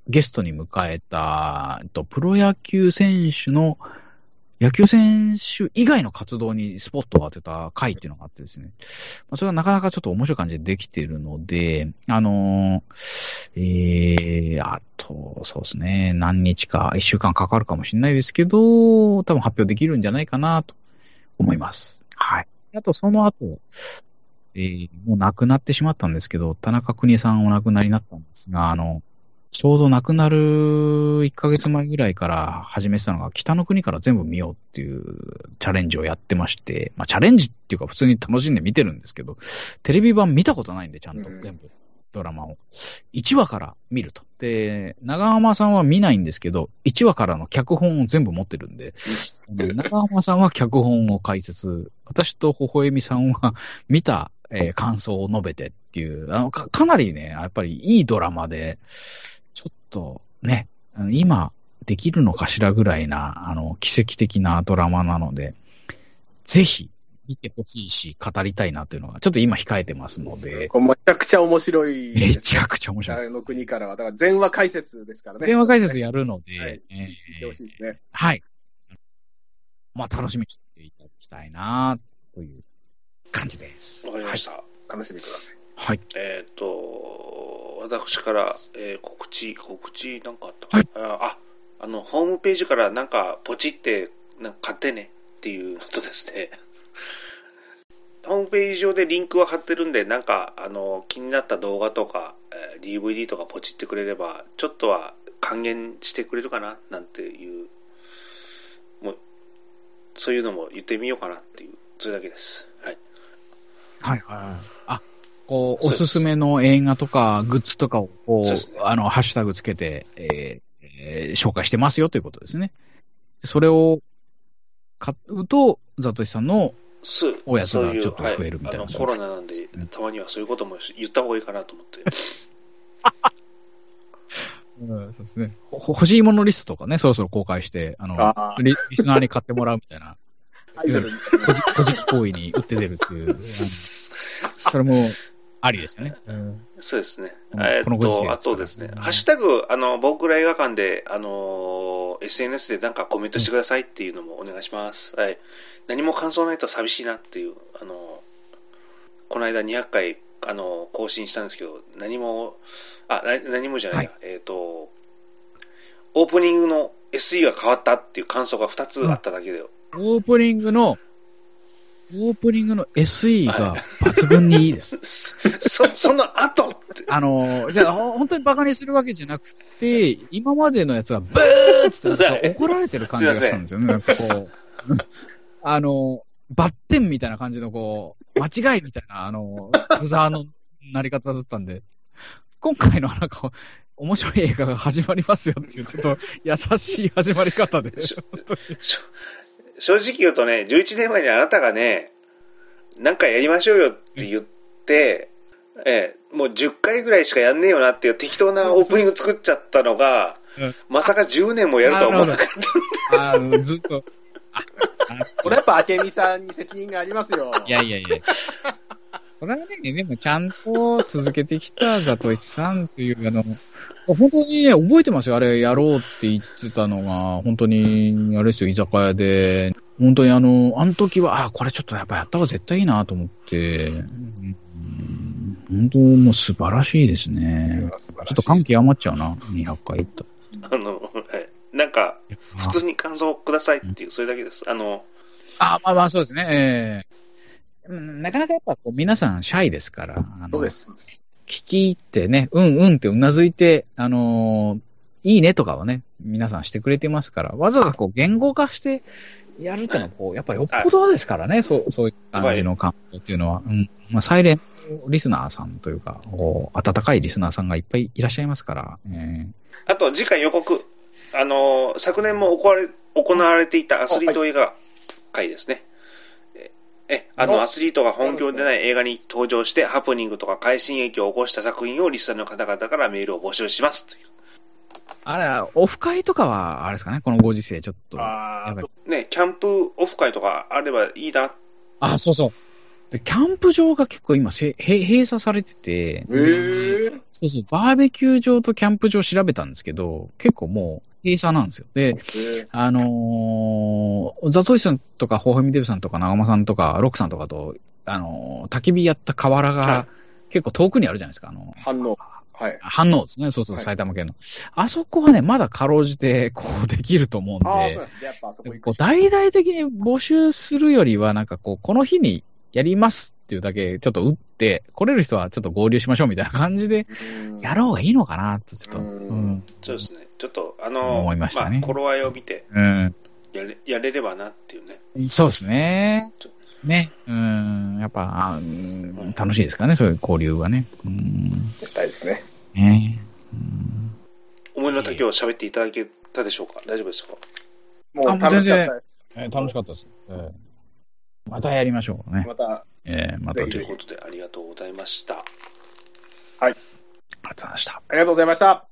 ゲストに迎えた、えっと、プロ野球選手の、野球選手以外の活動にスポットを当てた回っていうのがあってですね。まあ、それがなかなかちょっと面白い感じでできているので、あのーえー、あと、そうですね、何日か、一週間かかるかもしれないですけど、多分発表できるんじゃないかなと思います。はい。あと、その後、えーもう亡くなってしまったんですけど、田中邦衛さんお亡くなりになったんですが、あの、ちょうど亡くなる1ヶ月前ぐらいから始めてたのが、北の国から全部見ようっていうチャレンジをやってまして、まあチャレンジっていうか普通に楽しんで見てるんですけど、テレビ版見たことないんで、ちゃんと
うん
全部、ドラマを。1話から見ると。で、長浜さんは見ないんですけど、1話からの脚本を全部持ってるんで、あの長浜さんは脚本を解説、私と微笑みさんは見た、えー感想を述べてっていう、あのかかなりね、やっぱりいいドラマで、とね、今できるのかしらぐらいな、あの、奇跡的なドラマなので、ぜひ見てほしいし、語りたいなというのが、ちょっと今控えてますので、
めちゃくちゃ面白いです。
めちゃくちゃ面白い
の国からは。だから全話解説ですからね。
電話解説やるので、
はい
えー
聞いてほしいですね。
はい。まあ、楽しみにしていただきたいな、という感じです。
わかりました。
楽しみください。
はい。
えっ、と、私から、えー告知、告知なんかあったか？
はい
な、あ、あの、ホームページからなんかポチって、なんか買ってねっていうのとですね、ホームページ上でリンクは貼ってるんで、なんか、あの、気になった動画とか、えー DVD とかポチってくれれば、ちょっとは還元してくれるかな？なんていう、もう、そういうのも言ってみようかなっていう、それだけです。はい。
はいはいはい。あ、こう、お
す。
すすめの映画とか、グッズとかを、こ
そうですね。
う、あの、ハッシュタグつけて、えーえー紹介してますよということですね。それを、買うと、ザトシさんの、おやつがちょっと増えるみたいな。
はい。あのコロナなんで
うん、
たまにはそういうことも言った方がいいかなと思って。
そうですね。ほ欲しいものリストとかね、そろそろ公開して、あの、
あー。
リリスナーに買ってもらうみたいな、
アイドルみたいな
こじこじき行為に打って出るっていう、それもありですよね。
そうですね。
うん。
えーっと、あとですね、
うん
ハッシュタグ、あの、僕ら映画館で、あのー SNS でなんかコメントしてくださいっていうのもお願いします。はい。何も感想ないと寂しいなっていう、あのーこの間200回、あのー更新したんですけど、何も、あ、な何もじゃないや、えーっと、オープニングの SE が変わったっていう感想が2つあっただけで、
オープニングの、オープニングの SE が抜群にいいです。
そ、その後って、
あの、じゃあ、ほ本当にバカにするわけじゃなくて、今までのやつがブーッってなんか怒られてる感じがしたんですよね。なんかこう、あの、バッテンみたいな感じのこう、間違いみたいな、あの、ブザーのなり方だったんで、今回のなんか、面白い映画が始まりますよっていう、ちょっと優しい始まり方で、
正直言うとね、11年前にあなたがね、なんかやりましょうよって言って、ええ、もう10回ぐらいしかやんねえよなっていう適当なオープニング作っちゃったのが、
うん
まさか10年もやるとは思わなかった。
あのずっと、ああ
これやっぱ明美さんに責任がありますよ。
いやいやいや。それはね、でもちゃんと続けてきたザトイチさんっていう、あの、本当にね、覚えてますよ。あれやろうって言ってたのが、本当に、あれですよ、居酒屋で、本当にあの、あの時は、あ、これちょっとやっぱやった方が絶対いいなと思って、うん本当もう素晴らしいですね。ちょっと感極まっちゃうな、200回行った。
あの、はいなんか、普通に感想くださいっていう、それだけです。あの、
あ、まあまあそうですね。ええうんなかなかやっぱこう皆さんシャイですから。
そうです。
聞き入ってね、うんうんってうなずいて、あのーいいねとかはね、皆さんしてくれてますから、わざわざこう言語化してやるっていうのはこう、やっぱよっぽどですからね、そう、そういう感じの感想っていうのは。うん。まあ、サイレントリスナーさんというか、こう、温かいリスナーさんがいっぱいいらっしゃいますから、え
あと次回予告、あの、昨年も行われ行われていたアスリート映画会ですね。え、えあの、
お
アスリートが本業でない映画に登場して、ハプニングとか快進撃を起こした作品をリスナーの方々からメールを募集しますという。
あれ、オフ会とかは、あれですかね、このご時世、ちょっと。
あ
やばい
ー
ね、キャンプオフ会とかあればいいな。
あ、そうそう。で、キャンプ場が結構今せ、へ閉鎖されてて、
へー
そうそう、バーベキュー場とキャンプ場調べたんですけど、結構もう閉鎖なんですよ。で、
へー
あのーザトイさんとか、ホーヘミデブさんとか、長間さんとか、ロックさんとかと、あのー焚き火やった河原
は
が結構遠くにあるじゃないですか。あの、
反応。はい。
反応ですね。そうそう、
はい
埼玉県の。あそこはね、まだかろうじて、こう、できると思うんで。
ああ、そうなんですね。やっぱあそこ行く
こう大々的に募集するよりは、なんかこう、この日にやりますっていうだけ、ちょっと打って、来れる人はちょっと合流しましょうみたいな感じで、
うん
やろうがいいのかなと、ちょっと、
う
うんん。
そうですね。ちょっと、あの、
思いましたね
あ、頃合いを見て
うん。
やれ、やれればなっていうね。
そうですね。ね。うん。やっぱ、あうん楽しいですかね、そういう交流はね。うん。
したいですね。
ね。うん
思いの丈を喋っていただけたでしょうか？大丈夫ですか？
もう
あもう
楽しかったです。
えー楽しかったです。えーまたやりましょうね。
また、
えーまた
ということで、ありがとうございました。
ありがとうございました。
ありがとうございました。